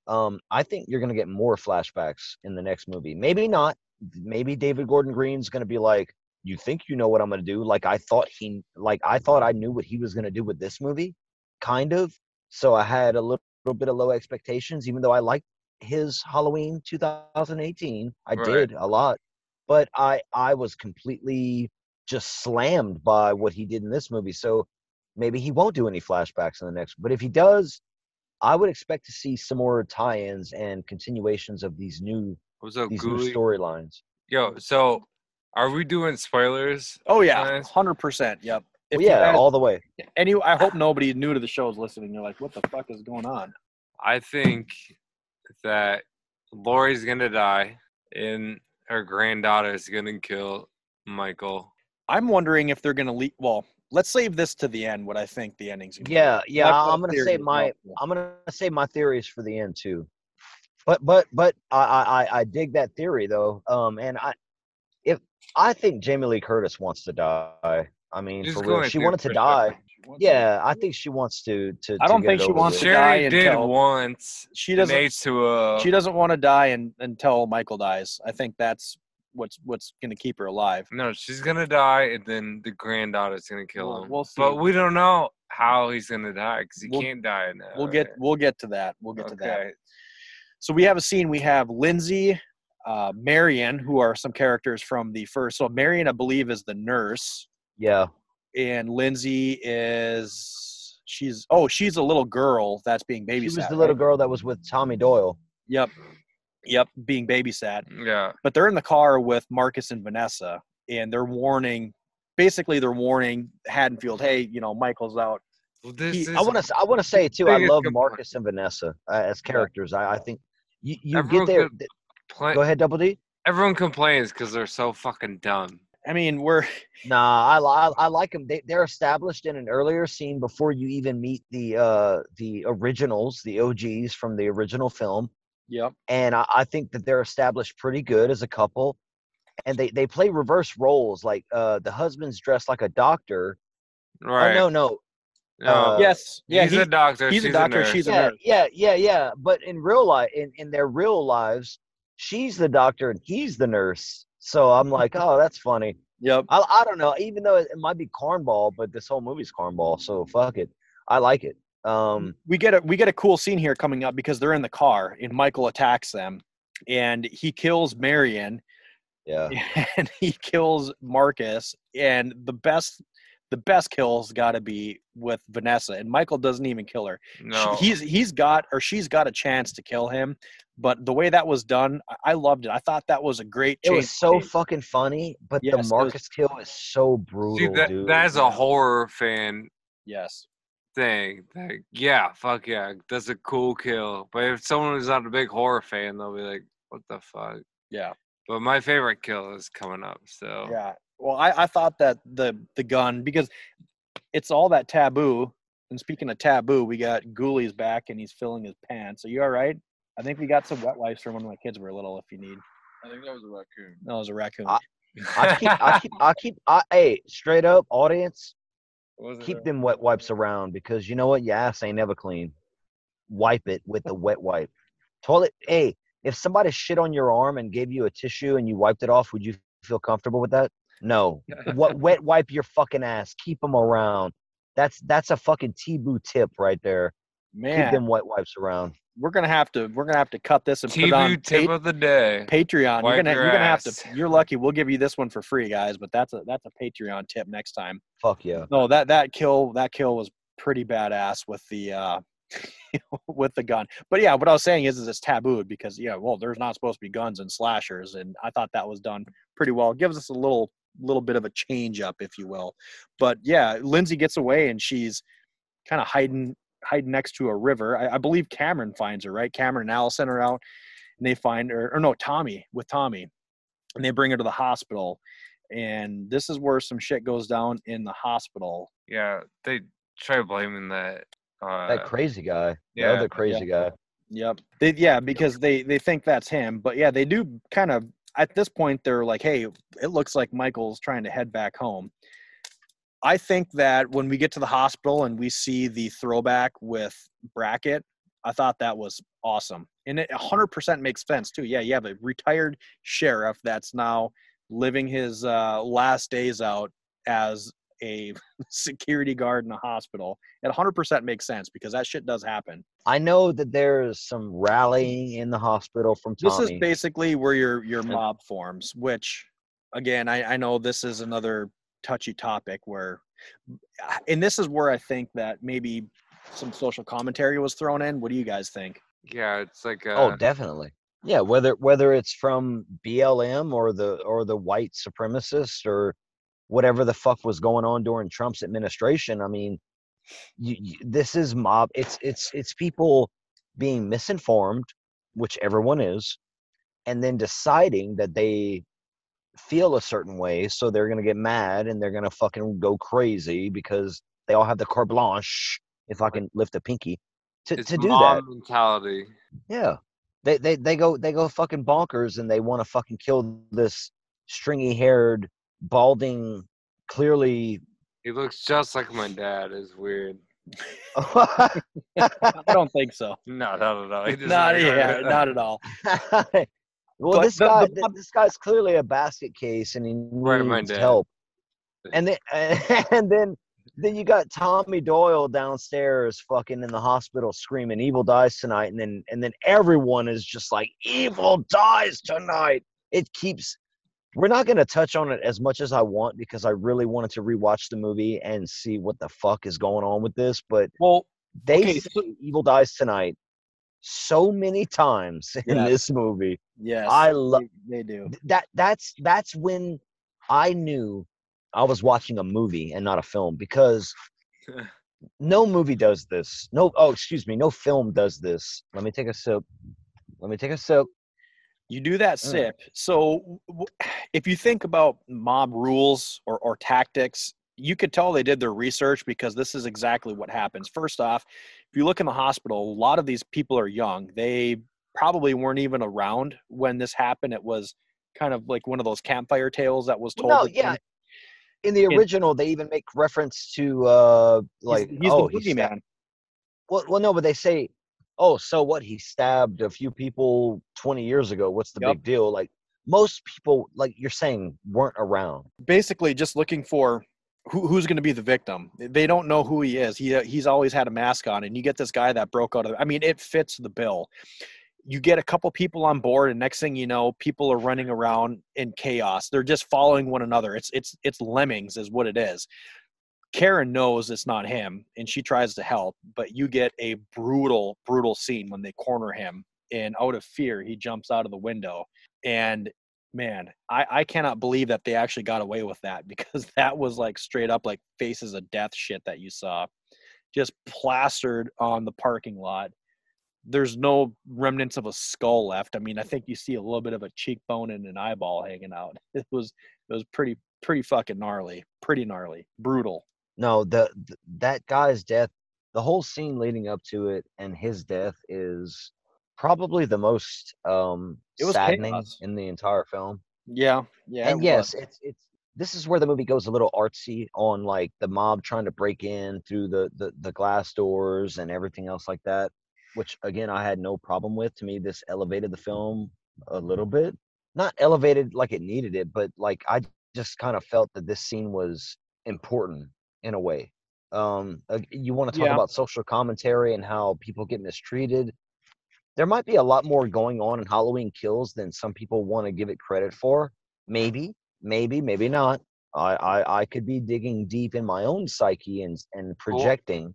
Um, I think you're gonna get more flashbacks in the next movie. Maybe not. Maybe David Gordon Green's gonna be like, "You think you know what I'm gonna do?" Like I thought he, like I thought I knew what he was gonna do with this movie, kind of. So I had a little, little bit of low expectations, even though I liked his Halloween 2018. I Right. did a lot, but I I was completely just slammed by what he did in this movie. So maybe he won't do any flashbacks in the next. But if he does, I would expect to see some more tie-ins and continuations of these new What's up, these new storylines. Yo, so are we doing spoilers? Oh yeah, Nice. hundred percent. Yep. Well, yeah, guys- all the way. any, I hope nobody new to the show is listening. You're like, what the fuck is going on? I think that Laurie's gonna die and her granddaughter is gonna kill Michael. I'm wondering if they're gonna leak. Well, let's save this to the end. What I think the ending's gonna. be. Yeah, yeah. I've got a I'm gonna say my. I'm gonna say my theories for the end too. But but but I I I- I dig that theory though. Um, and I if I think Jamie Lee Curtis wants to die. I mean, She's for real, she wanted to for die. Sure. Yeah, I think she wants to. To I don't get think she wants with. to die Sherry did until once. she doesn't. H to a. She doesn't want to die and, until Michael dies. I think that's what's what's going to keep her alive. No, she's gonna die, and then the granddaughter's gonna kill We'll- him. we'll see. But we don't know how he's gonna die because he We'll- can't die now. We'll get we'll get to that. We'll get to that. Okay. So we have a scene. We have Lindsay, uh, Marion, who are some characters from the first. So Marion, I believe, is the nurse, Yeah, and Lindsay is she's oh she's a little girl that's being babysat. she was the right? little girl that was with Tommy Doyle. Yep, yep, being babysat. Yeah. But they're in the car with Marcus and Vanessa, and they're warning. Basically, they're warning Haddonfield, "Hey, you know, Michael's out." Well, this He- is I want to. I want to say too. I love complaint. Marcus and Vanessa uh, as characters. I, I think you, you Everyone get there. could Go ahead, Double D. Everyone complains because they're so fucking dumb. I mean, we're Nah, I, li- I like them. They, they're established in an earlier scene before you even meet the uh the originals, the OGs from the original film, yep, and I, I think that they're established pretty good as a couple. And they, they play reverse roles. Like uh the husband's dressed like a doctor. Right. Oh no, no. No. uh, yes, yeah, he's, he- a doctor. he's a she's doctor, nurse. she's a yeah, nurse. yeah, yeah, yeah. But in real life, in, in their real lives, she's the doctor and he's the nurse. So I'm like, oh, that's funny. Yep. I, I don't know. Even though it, it might be cornball, but this whole movie's cornball. So fuck it. I like it. Um, we get a we get a cool scene here coming up because they're in the car and Michael attacks them and he kills Marion yeah. and he kills Marcus and the best the best kills got to be with Vanessa and Michael doesn't even kill her. She- No. He's he's got or she's got a chance to kill him, but the way that was done, I- I loved it. I thought that was a great It was so of fucking funny, but Yes, it the was- Marcus kill is so brutal, See, that, dude. that is a horror fan yes. thing. Like, yeah, fuck yeah, that's a cool kill. But if someone is not a big horror fan, they'll be like, "What the fuck?" Yeah. But my favorite kill is coming up. So Yeah. Well, I, I thought that the the gun because it's all that taboo. And speaking of taboo, we got Ghoulie's back and he's filling his pants. Are you all right? I think we got some wet wipes from when my kids were little. If you need, I think that was a raccoon. no, it was a raccoon. I- I keep, I keep, I keep, I, hey, straight up, audience, What was it? keep them wet wipes around because you know what? Your ass ain't never clean. Wipe it with the wet wipe. Toilet. Hey, if somebody shit on your arm and gave you a tissue and you wiped it off, would you feel comfortable with that? No. what wet wipe your fucking ass. Keep them around. That's that's a fucking T-Boo tip right there. Keep Man, them wet wipes around. we're gonna have to we're gonna have to cut this and put on tip Pa- of the day. Patreon. Wipe you're gonna your you're gonna have to. You're lucky. We'll give you this one for free, guys. But that's a that's a Patreon tip next time. Fuck yeah. No, that that kill that kill was pretty badass with the uh with the gun. But yeah, what I was saying is, is it's tabooed because yeah, well, there's not supposed to be guns and slashers, and I thought that was done pretty well. It gives us a little little bit of a change up, if you will. But yeah, Lindsay gets away and she's kind of hiding hiding next to a river. I, I believe Cameron finds her, right? Cameron and Allison are out, and they find her, or no, Tommy with Tommy, and they bring her to the hospital. And this is where some shit goes down in the hospital. Yeah, they try blaming that. Uh, That crazy guy. The yeah, other crazy guy. Yep. They, yeah, because they they think that's him, but yeah, they do kind of at this point they're like, "Hey, it looks like Michael's trying to head back home." I think that when we get to the hospital and we see the throwback with Brackett, I thought that was awesome. And it 100% makes sense too. Yeah, you have a retired sheriff that's now living his uh, last days out as a security guard in a hospital. It 100% makes sense because that shit does happen. I know that there's some rallying in the hospital from This is basically where your your mob forms, which again, I, I know this is another touchy topic where and this is where I think that maybe some social commentary was thrown in. What do you guys think? yeah, it's like uh, oh, definitely. Yeah, whether whether it's from BLM or the or the white supremacists or whatever the fuck was going on during Trump's administration. I mean, you, you, this is mob. It's it's it's people being misinformed, which everyone is, and then deciding that they feel a certain way, so they're gonna get mad and they're gonna fucking go crazy because they all have the carte blanche. If I can lift a pinky, to it's to do that. mentality. Yeah. they they they go they go fucking bonkers and they want to fucking kill this stringy haired balding clearly He looks just like my dad. Is weird. I don't think so. No, no, no, no. He Not, not yeah, not at all. well, But this the- guy, the- this guy's clearly a basket case, and he Right, my needs help. And then, and then, then you got Tommy Doyle downstairs, fucking in the hospital, screaming, "Evil dies tonight!" And then, and then everyone is just like, "Evil dies tonight!" It keeps. We're not going to touch on it as much as I want because I really wanted to rewatch the movie and see what the fuck is going on with this. But Well, they Okay, say Evil dies tonight so many times in Yes. this movie. yes, I love they, they do. that. That's that's when I knew I was watching a movie and not a film because no movie does this. No, oh, excuse me, no film does this. Let me take a sip. Let me take a sip. You do that Mm. sip. So w- if you think about mob rules or, or tactics, you could tell they did their research because this is exactly what happens. First off, if you look in the hospital, a lot of these people are young. They probably weren't even around when this happened. It was kind of like one of those campfire tales that was told. No, yeah. In the In- original, they even make reference to uh He's- like he's, oh the he stabbed- boogeyman. Well, well, no, but they say, "Oh, so what? He stabbed a few people 20 years ago. What's the Yep. big deal?" Like most people, like you're saying, weren't around. basically just looking for who, who's going to be the victim. They don't know who he is. He uh, he's always had a mask on, and you get this guy that broke out of. I mean, it fits the bill. You get a couple people on board, and next thing you know, people are running around in chaos. They're just following one another. It's it's it's lemmings, is what it is. Karen knows it's not him, and she tries to help, but you get a brutal, brutal scene when they corner him, and out of fear, he jumps out of the window, and man, I, I cannot believe that they actually got away with that because that was like straight up like faces of death shit that you saw just plastered on the parking lot. There's no remnants of a skull left. I mean, I think you see a little bit of a cheekbone and an eyeball hanging out. It was it was pretty pretty fucking gnarly, pretty gnarly, brutal. No, the, th that guy's death, the whole scene leading up to it, and his death is probably the most um It was saddening chaos. in the entire film. Yeah, yeah. and it yes, was. it's it's this is where the movie goes a little artsy on like the mob trying to break in through the the, the glass doors and everything else like that, which again I had no problem with. To me, this elevated the film a little bit. Not elevated like it needed it, but like I just kind of felt that this scene was important in a way. Um, you want to talk Yeah. about social commentary and how people get mistreated. There might be a lot more going on in Halloween Kills than some people want to give it credit for. Maybe, maybe, maybe not. I, I, I could be digging deep in my own psyche and and projecting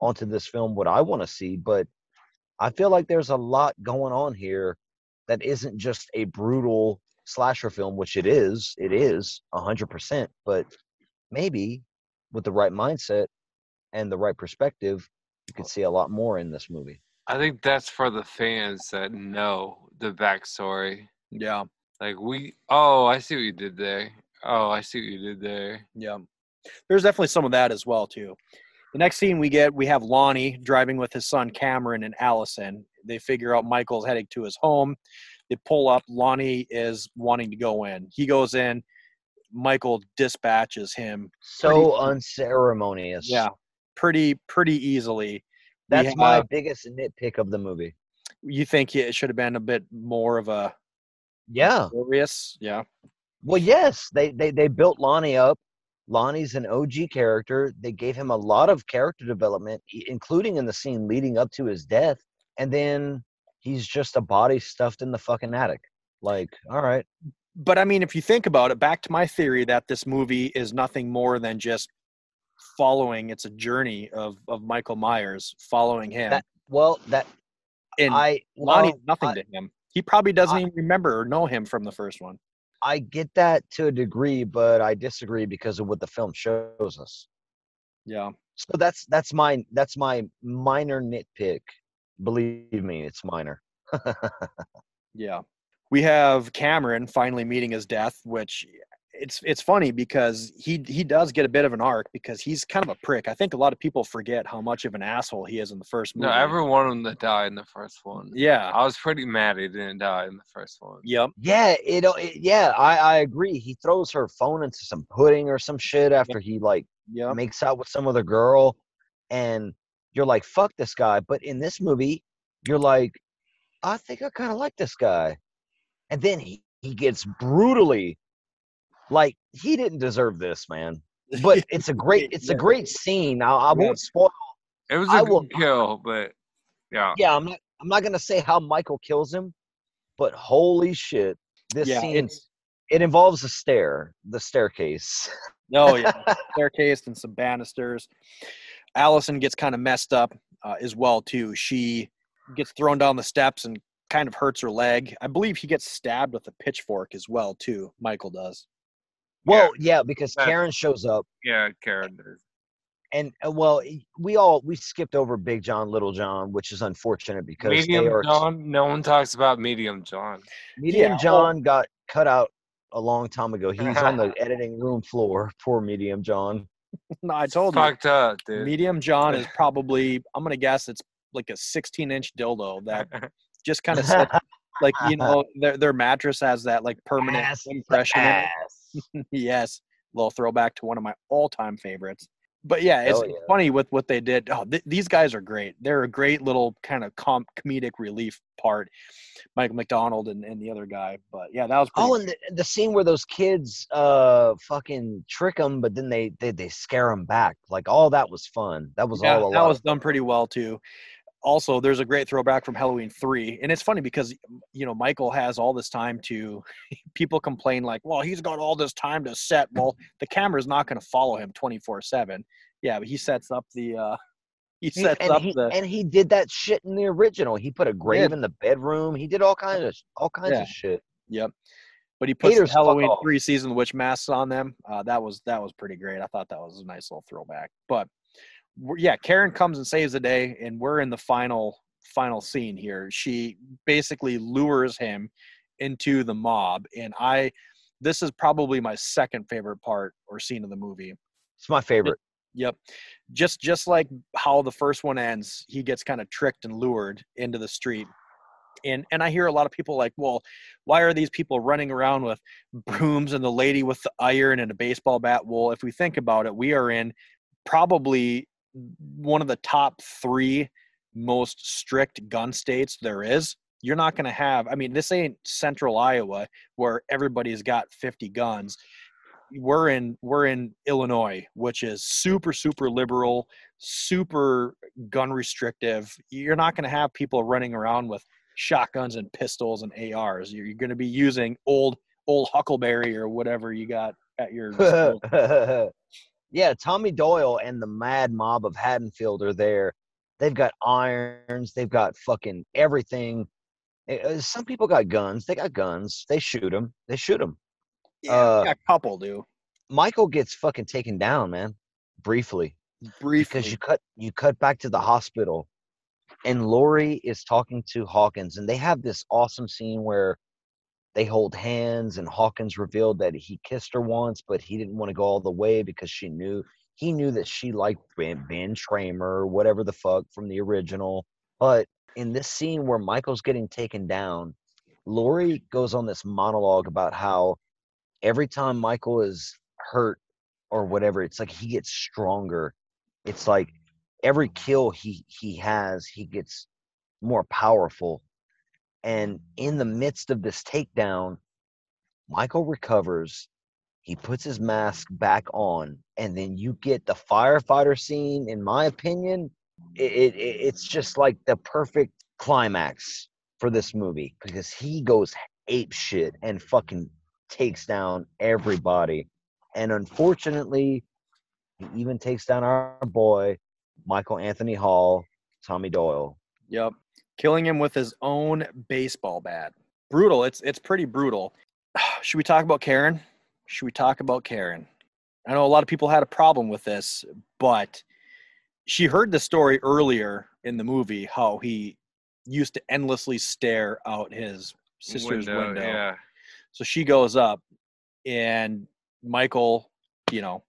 onto this film what I want to see, but I feel like there's a lot going on here that isn't just a brutal slasher film, which it is. It is a hundred percent. But maybe with the right mindset and the right perspective, you could oh. see a lot more in this movie. I think that's for the fans that know the backstory. Yeah, Like we, oh, I see what you did there. Oh, I see what you did there. yeah. There's definitely some of that as well too. The next scene we get, we have Lonnie driving with his son Cameron and Allison. They figure out Michael's heading to his home. They pull up. Lonnie is wanting to go in. He goes in. Michael dispatches him. So Pretty- unceremonious. Yeah, pretty pretty easily. That's my biggest nitpick of the movie. You think it should have been a bit more of a Yeah. glorious? Yeah. Well, yes, they they they built Lonnie up. Lonnie's an OG character. They gave him a lot of character development, including in the scene leading up to his death. And then he's just a body stuffed in the fucking attic. Like, all right, But I mean, if you think about it, back to my theory that this movie is nothing more than just following. It's a journey of of Michael Myers following him. That- well, that and I Lonnie's well, nothing I- to him. He probably doesn't I- even remember or know him from the first one. I get that to a degree, but I disagree because of what the film shows us. Yeah. So that's that's my that's my minor nitpick. Believe me, it's minor. Yeah. We have Cameron finally meeting his death, which it's it's funny because he he does get a bit of an arc because he's kind of a prick. I think a lot of people forget how much of an asshole he is in the first movie. No, every one of them that died in the first one. Yeah. I was pretty mad he didn't die in the first one. Yep. Yeah, it, uh, it yeah, I, I agree. He throws her phone into some pudding or some shit after he like Yep. makes out with some other girl and you're like, fuck this guy. But in this movie, you're like, I think I kinda like this guy. And then he, he gets brutally like he didn't deserve this, man. But it's a great it's a great scene. I, I won't spoil It was a I will- kill, but yeah. yeah, I'm not I'm not gonna say how Michael kills him, but holy shit, this Yeah, scene it involves a stair, the staircase. Oh yeah, staircase and some banisters. Allison gets kind of messed up uh, as well too. She gets thrown down the steps and kind of hurts her leg. I believe he gets stabbed with a pitchfork as well too. Michael does. Well, yeah, because Uh, Karen shows up, Yeah, Karen did. and uh, well, we all we skipped over Big John, Little John, which is unfortunate because Medium they are John. No one talks about Medium John. Medium Yeah, John got cut out a long time ago. He's on the editing room floor. Poor Medium John. No, I told you. Fucked up, dude. Medium John is probably. I'm gonna guess it's like a 16 inch dildo that just kind of sits like you know their their mattress has that like permanent Ass impression yes, little throwback to one of my all-time favorites. But yeah, it's yeah. funny with what they did. Oh, th- these guys are great. They're a great little kind of com- comedic relief part. Michael McDonald and, and the other guy. But yeah, that was Oh, and the, the scene where those kids uh fucking trick them, but then they they, they scare them back. Like all that was fun. That was yeah, all a that was done pretty well too. Also, there's a great throwback from Halloween three, and it's funny because you know Michael has all this time to. People complain like, "Well, he's got all this time to set." Well, the camera's not going to follow him 24 seven. Yeah, but he sets up the. uh He sets and up he, the. and he did that shit in the original. He put a grave did. in the bedroom. He did all kinds of all kinds Yeah. of shit. Yep. But he puts Haters Halloween three season witch masks on them. Uh, that was that was pretty great. I thought that was a nice little throwback. But yeah, Karen comes and saves the day, and we're in the final final scene here. She basically lures him into the mob, and I this is probably my second favorite part or scene of the movie. It's my favorite. Yep. Just just like how the first one ends, he gets kind of tricked and lured into the street. And and I hear a lot of people like, "Well, why are these people running around with brooms and the lady with the iron and a baseball bat?" Well, if we think about it, we are in probably one of the top 3 most strict gun states there is. You're not going to have I mean, this ain't central Iowa where everybody's got 50 guns we're in we're in Illinois, which is super super liberal, super gun restrictive. You're not going to have people running around with shotguns and pistols and ARs. You're, you're going to be using old old Huckleberry or whatever you got at your. yeah, Tommy Doyle and the mad mob of Haddonfield are there. They've got irons. They've got fucking everything. Eh, uh, Some people got guns. They got guns. They shoot them. They shoot them. yeah, Uh, a couple do Michael gets fucking taken down, man. Briefly. briefly. because you cut you cut back to the hospital and Laurie is talking to Hawkins and they have this awesome scene where they hold hands and Hawkins revealed that he kissed her once but he didn't want to go all the way because she knew he knew that she liked Ben, ben Tramer whatever the fuck from the original. But in this scene where Michael's getting taken down Laurie goes on this monologue about how every time Michael is hurt or whatever it's like he gets stronger. It's like every kill he he has he gets more powerful and in the midst of this takedown michael recovers he puts his mask back on and then you get the firefighter scene in my opinion it, it it- it's just like the perfect climax for this movie because he goes ape shit and fucking takes down everybody and unfortunately he even takes down our boy, Michael Anthony Hall, Tommy Doyle. Yep. Killing him with his own baseball bat. Brutal. It's it's pretty brutal. Should we talk about Karen? Should we talk about Karen? I know a lot of people had a problem with this, but she heard the story earlier in the movie how he used to endlessly stare out his sister's window. Yeah. So she goes up and Michael, you know,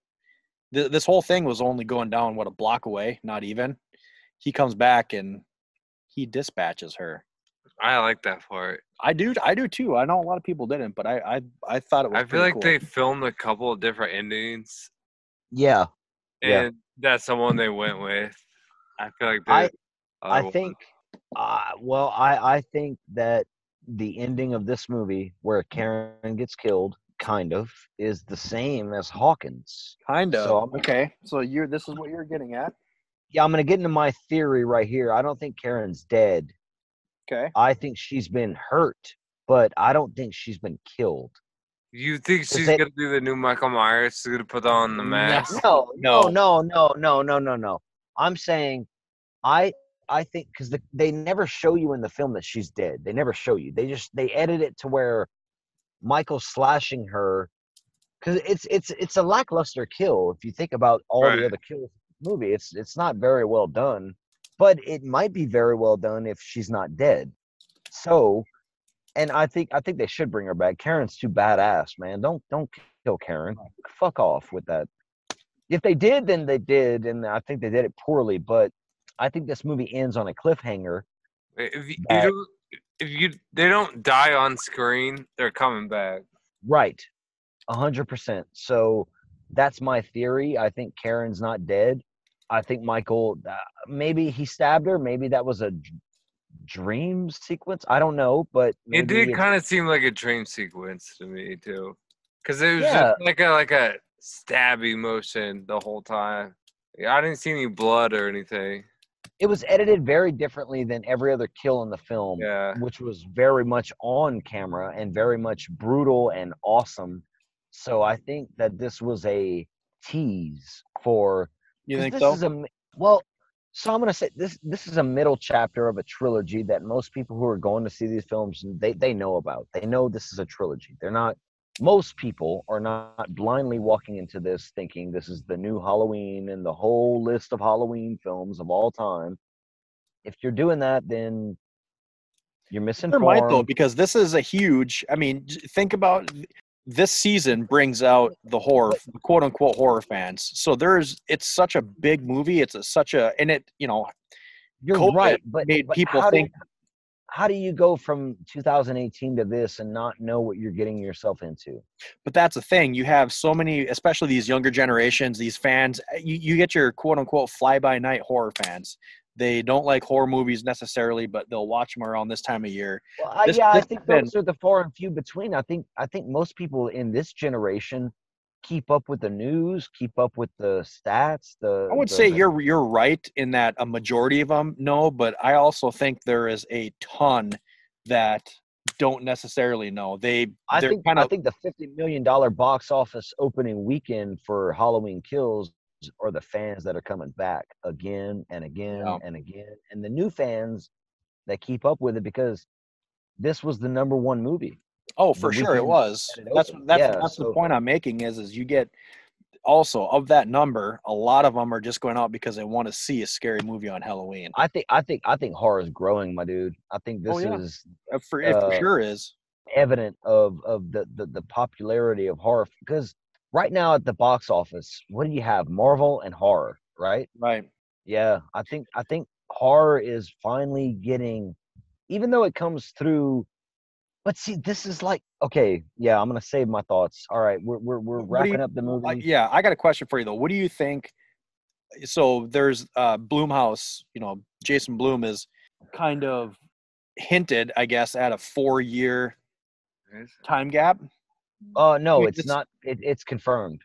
th- this whole thing was only going down what a block away, not even. He comes back and he dispatches her. I like that part. I do, I do too. I know a lot of people didn't, but I, I, I thought it was. I feel like cool. they filmed a couple of different endings, Yeah, Yeah. and that's the one they went with. I feel like I- I one- think. Uh, well, I I think that the ending of this movie, where Karen gets killed, kind of is the same as Hawkins. kind of So okay. So you're this is what you're getting at. Yeah, I'm gonna get into my theory right here. I don't think Karen's dead. Okay. I think she's been hurt, but I don't think she's been killed. You think she's they- gonna do the new Michael Myers? She's gonna put on the mask. No, No. no, no, no, no, no, no, no. I'm saying, I I think because the, they never show you in the film that she's dead. They never show you. They just they edit it to where Michael's slashing her because it's it's it's a lackluster kill if you think about all Right. the other kills in the movie. It's it's not very well done, but it might be very well done if she's not dead. So, and I think I think they should bring her back. Karen's too badass, man. Don't don't kill Karen. Fuck off with that. If they did, then they did, and I think they did it poorly. But I think this movie ends on a cliffhanger. If you, you That- don't, if you they don't die on screen, they're coming back. Right. A hundred percent. So that's my theory. I think Karen's not dead. I think Michael, uh, maybe he stabbed her. Maybe that was a d- dream sequence. I don't know, but It did kind of seem like a dream sequence to me too, because it was Yeah. just like a like a stabby motion the whole time. Yeah, I didn't see any blood or anything. it was edited very differently than every other kill in the film, Yeah. which was very much on camera and very much brutal and awesome. So I think that this was a tease for You think this so? is a well so i'm going to say this this is a middle chapter of a trilogy that most people who are going to see these films they they know about they know this is a trilogy they're not most people are not blindly walking into this thinking this is the new halloween and the whole list of halloween films of all time if you're doing that then you're There misinformed might though, because this is a huge. I mean, think about this season brings out the horror, quote unquote horror fans. So there's, it's such a big movie. It's a, such a, and it, you know, you're COVID right but, made but people how do- think- how do you go from 2018 to this and not know what you're getting yourself into but that's the thing. You have so many, especially these younger generations, these fans. You, you get your quote unquote fly by night horror fans. They don't like horror movies necessarily, but they'll watch them around this time of year. Well, I, This- yeah, I think been- those are the far and few between. I think I think most people in this generation keep up with the news, keep up with the stats. The I would the- say the- you're you're right in that a majority of them know, but I also think there is a ton that don't necessarily know. They I think kind I of think the fifty million dollar box office opening weekend for Halloween Kills are the fans that are coming back again and again Yeah. and again, and the new fans that keep up with it because this was the number one movie. oh for sure it was. it That's that's Yeah, that's the point I'm making is is you get also of that number, a lot of them are just going out because they want to see a scary movie on Halloween. I think I think I think horror is growing, my dude. I think this Oh, yeah. is Uh, For it for uh, sure is. evident of of the, the the popularity of horror because right now at the box office what do you have marvel and horror right Right. yeah i think i think horror is finally getting even though it comes through but see this is like okay yeah i'm gonna save my thoughts all right we're we're, we're What do you- wrapping up the movie Uh, yeah, I got a question for you though. What do you think? So there's uh, Blumhouse. You know, Jason Blum is kind of hinted, I guess, at a four-year time gap. Uh no Wait, it's this- not it, it's confirmed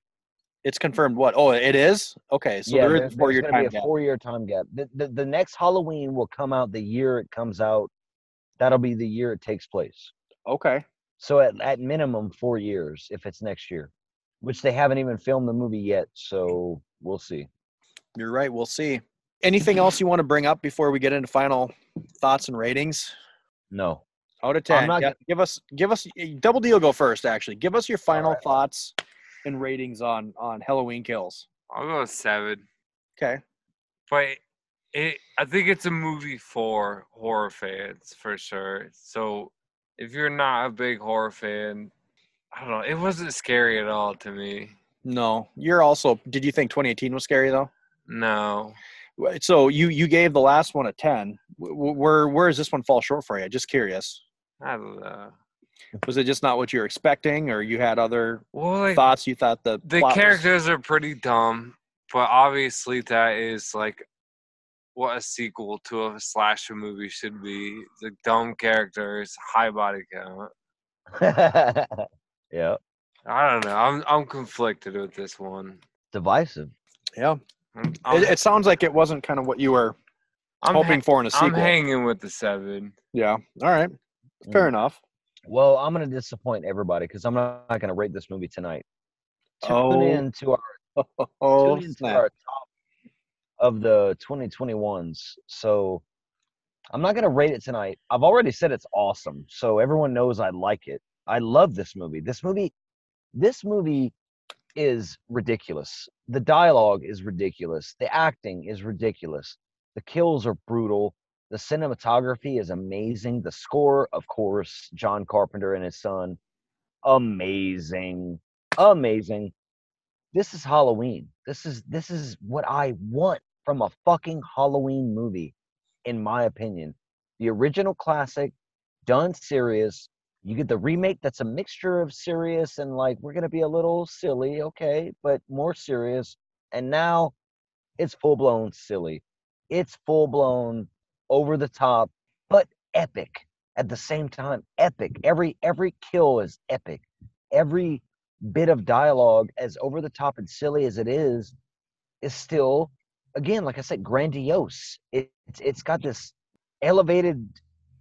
It's confirmed. What? Oh, it is. Okay, so there there- is a four-year gonna time be a gap. four-year time gap. The, the the next Halloween will come out the year it comes out. That'll be the year it takes place. Okay. So at at minimum four years if it's next year, which they haven't even filmed the movie yet. So we'll see. You're right. We'll see. Anything else you want to bring up before we get into final thoughts and ratings? No, Out of ten, not yeah, give us give us Double D. Go first. Actually, give us your final right. thoughts and ratings on on Halloween Kills. I'll go seven. Okay. But it, I think it's a movie for horror fans for sure. So if you're not a big horror fan, I don't know. It wasn't scary at all to me. No, you're also. Did you think 2018 was scary though? No. So you you gave the last one a 10. Wh- wh- Where where does this one fall short for you? Just curious. I don't know. Was it just not what you were expecting, or you had other Well, like thoughts? You thought the the plot was- characters are pretty dumb, but obviously that is like what a sequel to a slasher movie should be. The dumb characters, high body count. yeah, I don't know. I'm I'm conflicted with this one. divisive. Yeah, I'm, I'm, it, it sounds like it wasn't kind of what you were I'm hoping ha- for in a sequel. I'm hanging with the seven. yeah. All right. Fair Mm. enough. Well, I'm gonna disappoint everybody because I'm not, not gonna rate this movie tonight. Tune Oh. in to our Oh, tune into snap. our top of the 2021s. So I'm not gonna rate it tonight. I've already said it's awesome, so everyone knows I like it. I love this movie. This movie, this movie is ridiculous. The dialogue is ridiculous. The acting is ridiculous. The kills are brutal. The cinematography is amazing. The score, of course, John Carpenter and his son, amazing, amazing this is Halloween. This is this is what I want from a fucking Halloween movie, in my opinion. The original classic, done serious. You get the remake that's a mixture of serious and like we're gonna be a little silly, okay, but more serious. And now it's full blown silly. It's full blown over the top, but epic at the same time. Epic. Every every kill is epic. Every bit of dialogue, as over the top and silly as it is, is still, again, like I said, grandiose. It, it's it's got this elevated,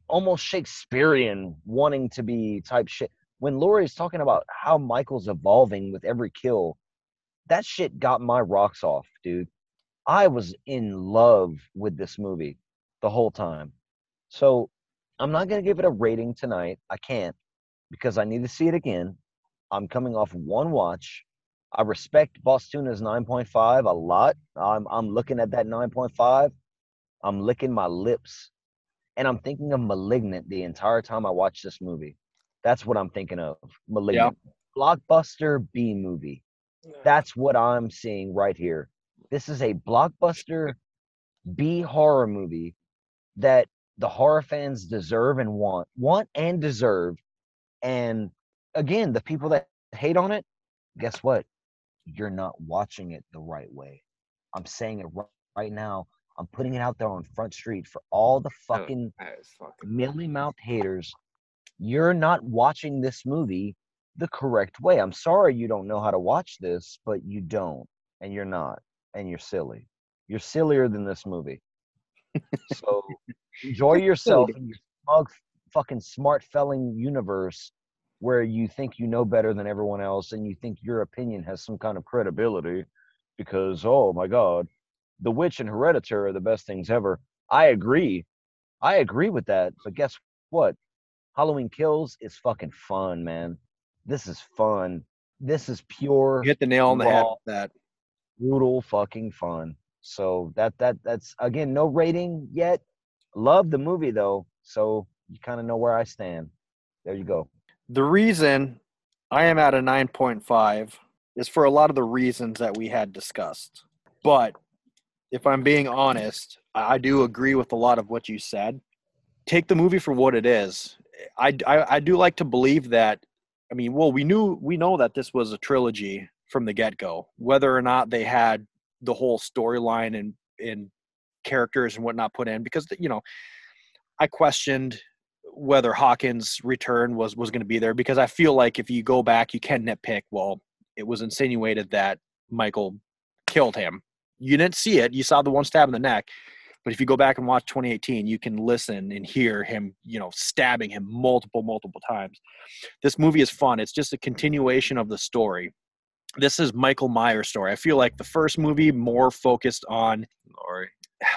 almost Shakespearean wanting to be type shit. When Laurie's talking about how Michael's evolving with every kill, that shit got my rocks off, dude. I was in love with this movie the whole time. So I'm not gonna give it a rating tonight. I can't because I need to see it again. I'm coming off one watch. I respect Bostuna's 9.5 a lot. I'm I'm looking at that 9.5. I'm licking my lips. And I'm thinking of Malignant the entire time I watch this movie. That's what I'm thinking of. Malignant. Blockbuster B movie. That's what I'm seeing right here. This is a blockbuster B horror movie that the horror fans deserve and want. Want and deserve. And again, the people that hate on it, guess what? You're not watching it the right way. I'm saying it right now. I'm putting it out there on Front Street for all the fucking fucking. mealy mouthed haters. You're not watching this movie the correct way. I'm sorry you don't know how to watch this, but you don't, and you're not, and you're silly. You're sillier than this movie. So enjoy yourself in your smug, fucking smart felling universe where you think you know better than everyone else and you think your opinion has some kind of credibility because oh my god the witch and hereditary are the best things ever. I agree. I agree with that but guess what? Halloween kills is fucking fun man. This is fun. This is pure You hit the nail on the head raw, with that. brutal fucking fun so that that that's again no rating yet love the movie though so you kind of know where i stand there you go The reason I am at a 9.5 is for a lot of the reasons that we had discussed. But if I'm being honest, I do agree with a lot of what you said. Take the movie for what it is. I, I, I do like to believe that. I mean, well, we knew we know that this was a trilogy from the get go. Whether or not they had the whole storyline and and characters and whatnot put in, because you know, I questioned whether Hawkins' return was was going to be there because I feel like if you go back, you can nitpick. Well, it was insinuated that Michael killed him. You didn't see it; you saw the one stab in the neck. But if you go back and watch 2018, you can listen and hear him, you know, stabbing him multiple, multiple times. This movie is fun. It's just a continuation of the story. This is Michael Myers' story. I feel like the first movie more focused on Laurie.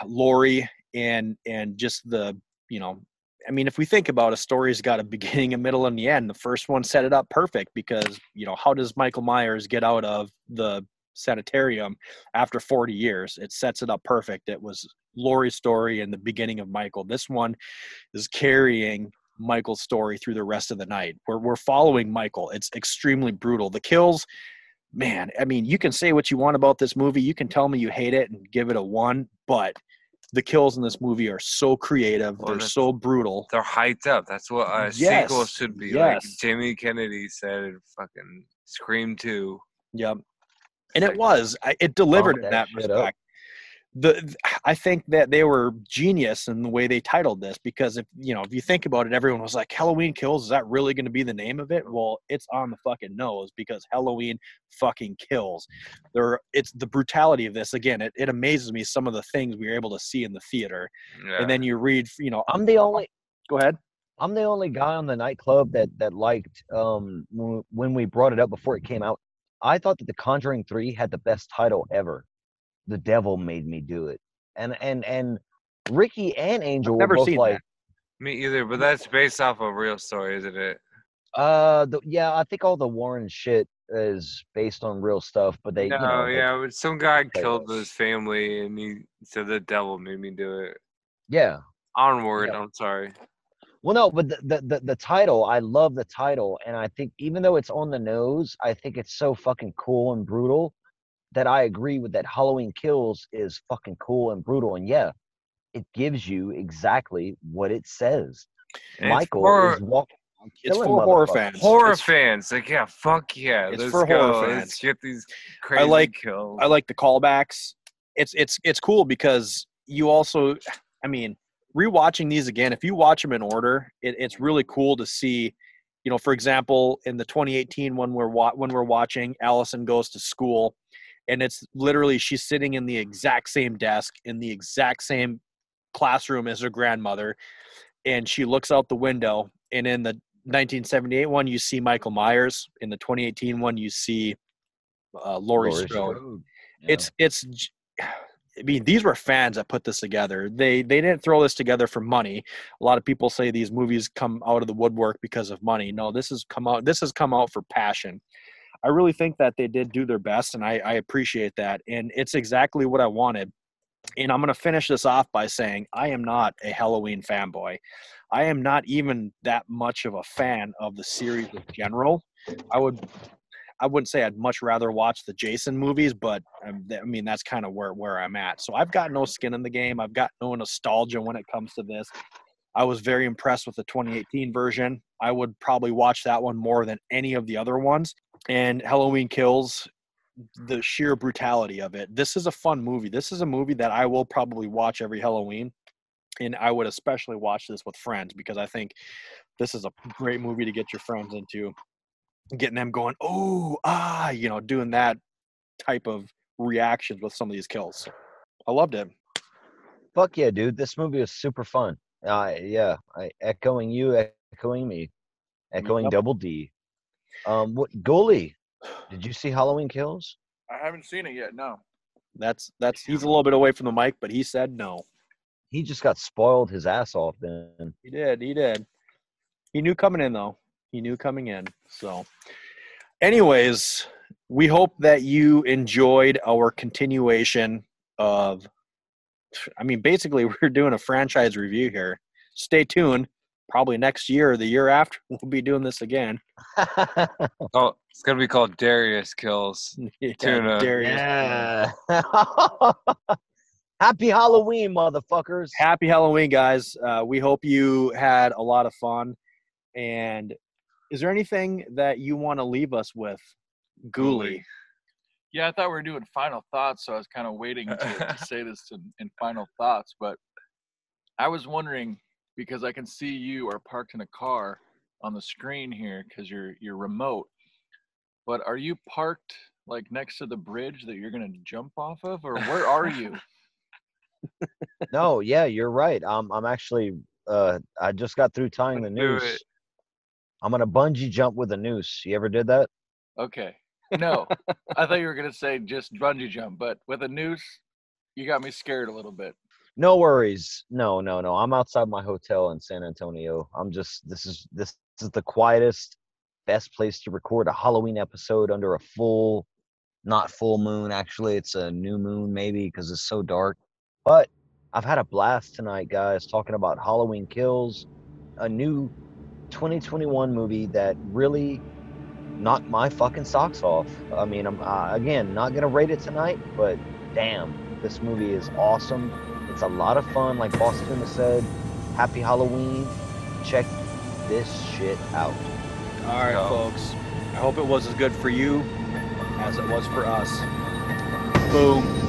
Lori and and just the you know I mean if we think about a story's got a beginning, a middle, and the end. The first one set it up perfect because you know how does Michael Myers get out of the sanitarium after 40 years? It sets it up perfect. It was Laurie's story and the beginning of Michael. This one is carrying Michael's story through the rest of the night. We're we're following Michael. It's extremely brutal. The kills, man. I mean, you can say what you want about this movie. You can tell me you hate it and give it a one, but the kills in this movie are so creative. Well, They're so brutal. They're hyped up. That's what a Yes, sequel should be. Like yes. Jamie Kennedy said in fucking Scream 2. Yep. And it was. It delivered Pump in that that shit up. Respect. The I think that they were genius in the way they titled this because if you know if you think about it, everyone was like Halloween Kills. Is that really going to be the name of it? Well, it's on the fucking nose because Halloween fucking kills. There, it's the brutality of this. Again, it, it amazes me some of the things we were able to see in the theater, Yeah. and then you read, you know, I'm the only go ahead. I'm the only guy on the nightclub that that liked um when when we brought it up before it came out. I thought that The Conjuring 3 had the best title ever. The Devil Made Me Do It. And and and Ricky and Angel were never both seen like that. Me either, but that's based off a real story, isn't it? uh the, yeah, I think all the Warren shit is based on real stuff, but they no, you know, yeah, but some guy killed his family and he said the devil made me do it. yeah. Onward, Yeah. I'm sorry. Well, no, but the, the the the title, I love the title, and I think even though it's on the nose, I think it's so fucking cool and brutal that I agree with that. Halloween Kills is fucking cool and brutal, and yeah, it gives you exactly what it says. And it's Michael for- is walking. around It's for horror fans. Horror It's- fans, like yeah, fuck yeah, It's let's for go. horror Let's fans. get these crazy I like- kills. I like the callbacks. It's it's it's cool because you also, I mean, rewatching these again. If you watch them in order, it, it's really cool to see. You know, for example, in the 2018 when we're wa- when we're watching, Allison goes to school, and it's literally she's sitting in the exact same desk in the exact same classroom as her grandmother, and she looks out the window. And in the 1978 one, you see Michael Myers. In the 2018 one, you see uh, Laurie, Laurie Strode Strode, yeah. it's it's I mean, these were fans that put this together. They they didn't throw this together for money. A lot of people say these movies come out of the woodwork because of money. No, this has come out. This has come out for passion. I really think that they did do their best, and I, I appreciate that. And it's exactly what I wanted. And I'm going to finish this off by saying I am not a Halloween fanboy. I am not even that much of a fan of the series in general. I would I wouldn't say I'd much rather watch the Jason movies, but um, I mean that's kind of where where I'm at. So I've got no skin in the game. I've got no nostalgia when it comes to this. I was very impressed with the 2018 version. I would probably watch that one more than any of the other ones. And Halloween Kills, the sheer brutality of it. This is a fun movie. This is a movie that I will probably watch every Halloween. And I would especially watch this with friends because I think this is a great movie to get your friends into getting them going, oh, ah, you know, doing that type of reactions with some of these kills. I loved it. Fuck yeah, dude! This movie was super fun. Uh, yeah, I, echoing you, echoing me, echoing Yep. Double D. Um, what Ghoulie? Did you see Halloween Kills? I haven't seen it yet. No. That's that's he's a little bit away from the mic, but he said no. He just got spoiled his ass off. Then He did, he did. He knew coming in though. He knew coming in. So anyways, we hope that you enjoyed our continuation of I mean, basically we're doing a franchise review here. Stay tuned. Probably next year or the year after, we'll be doing this again. Oh, it's gonna be called Darius Kills. Yeah, Tuna. Darius. yeah. Happy Halloween, motherfuckers! happy Halloween, guys. Uh, we hope you had a lot of fun. And is there anything that you want to leave us with, Ghoulie? Yeah, I thought we were doing final thoughts, so I was kind of waiting to, to say this in, in final thoughts. But I was wondering because I can see you are parked in a car on the screen here because you're you're remote. But are you parked like next to the bridge that you're gonna jump off of, or where are you? No, yeah, you're right. I'm I'm actually uh I just got through tying the noose. I'm gonna bungee jump with a noose. You ever did that? Okay. No, I thought you were gonna say just bungee jump, but with a noose, you got me scared a little bit. No worries. No, no, no. I'm outside my hotel in San Antonio. I'm just this is this is the quietest, best place to record a Halloween episode under a full, not full moon. Actually, it's a new moon maybe because it's so dark. But I've had a blast tonight, guys, talking about Halloween kills, a new 2021 movie that really knocked my fucking socks off. I mean, I'm uh, again not gonna rate it tonight, but damn, this movie is awesome. It's a lot of fun, like Bostuna said. Happy Halloween. Check this shit out. All right, folks. I hope it was as good for you as it was for us. Boom.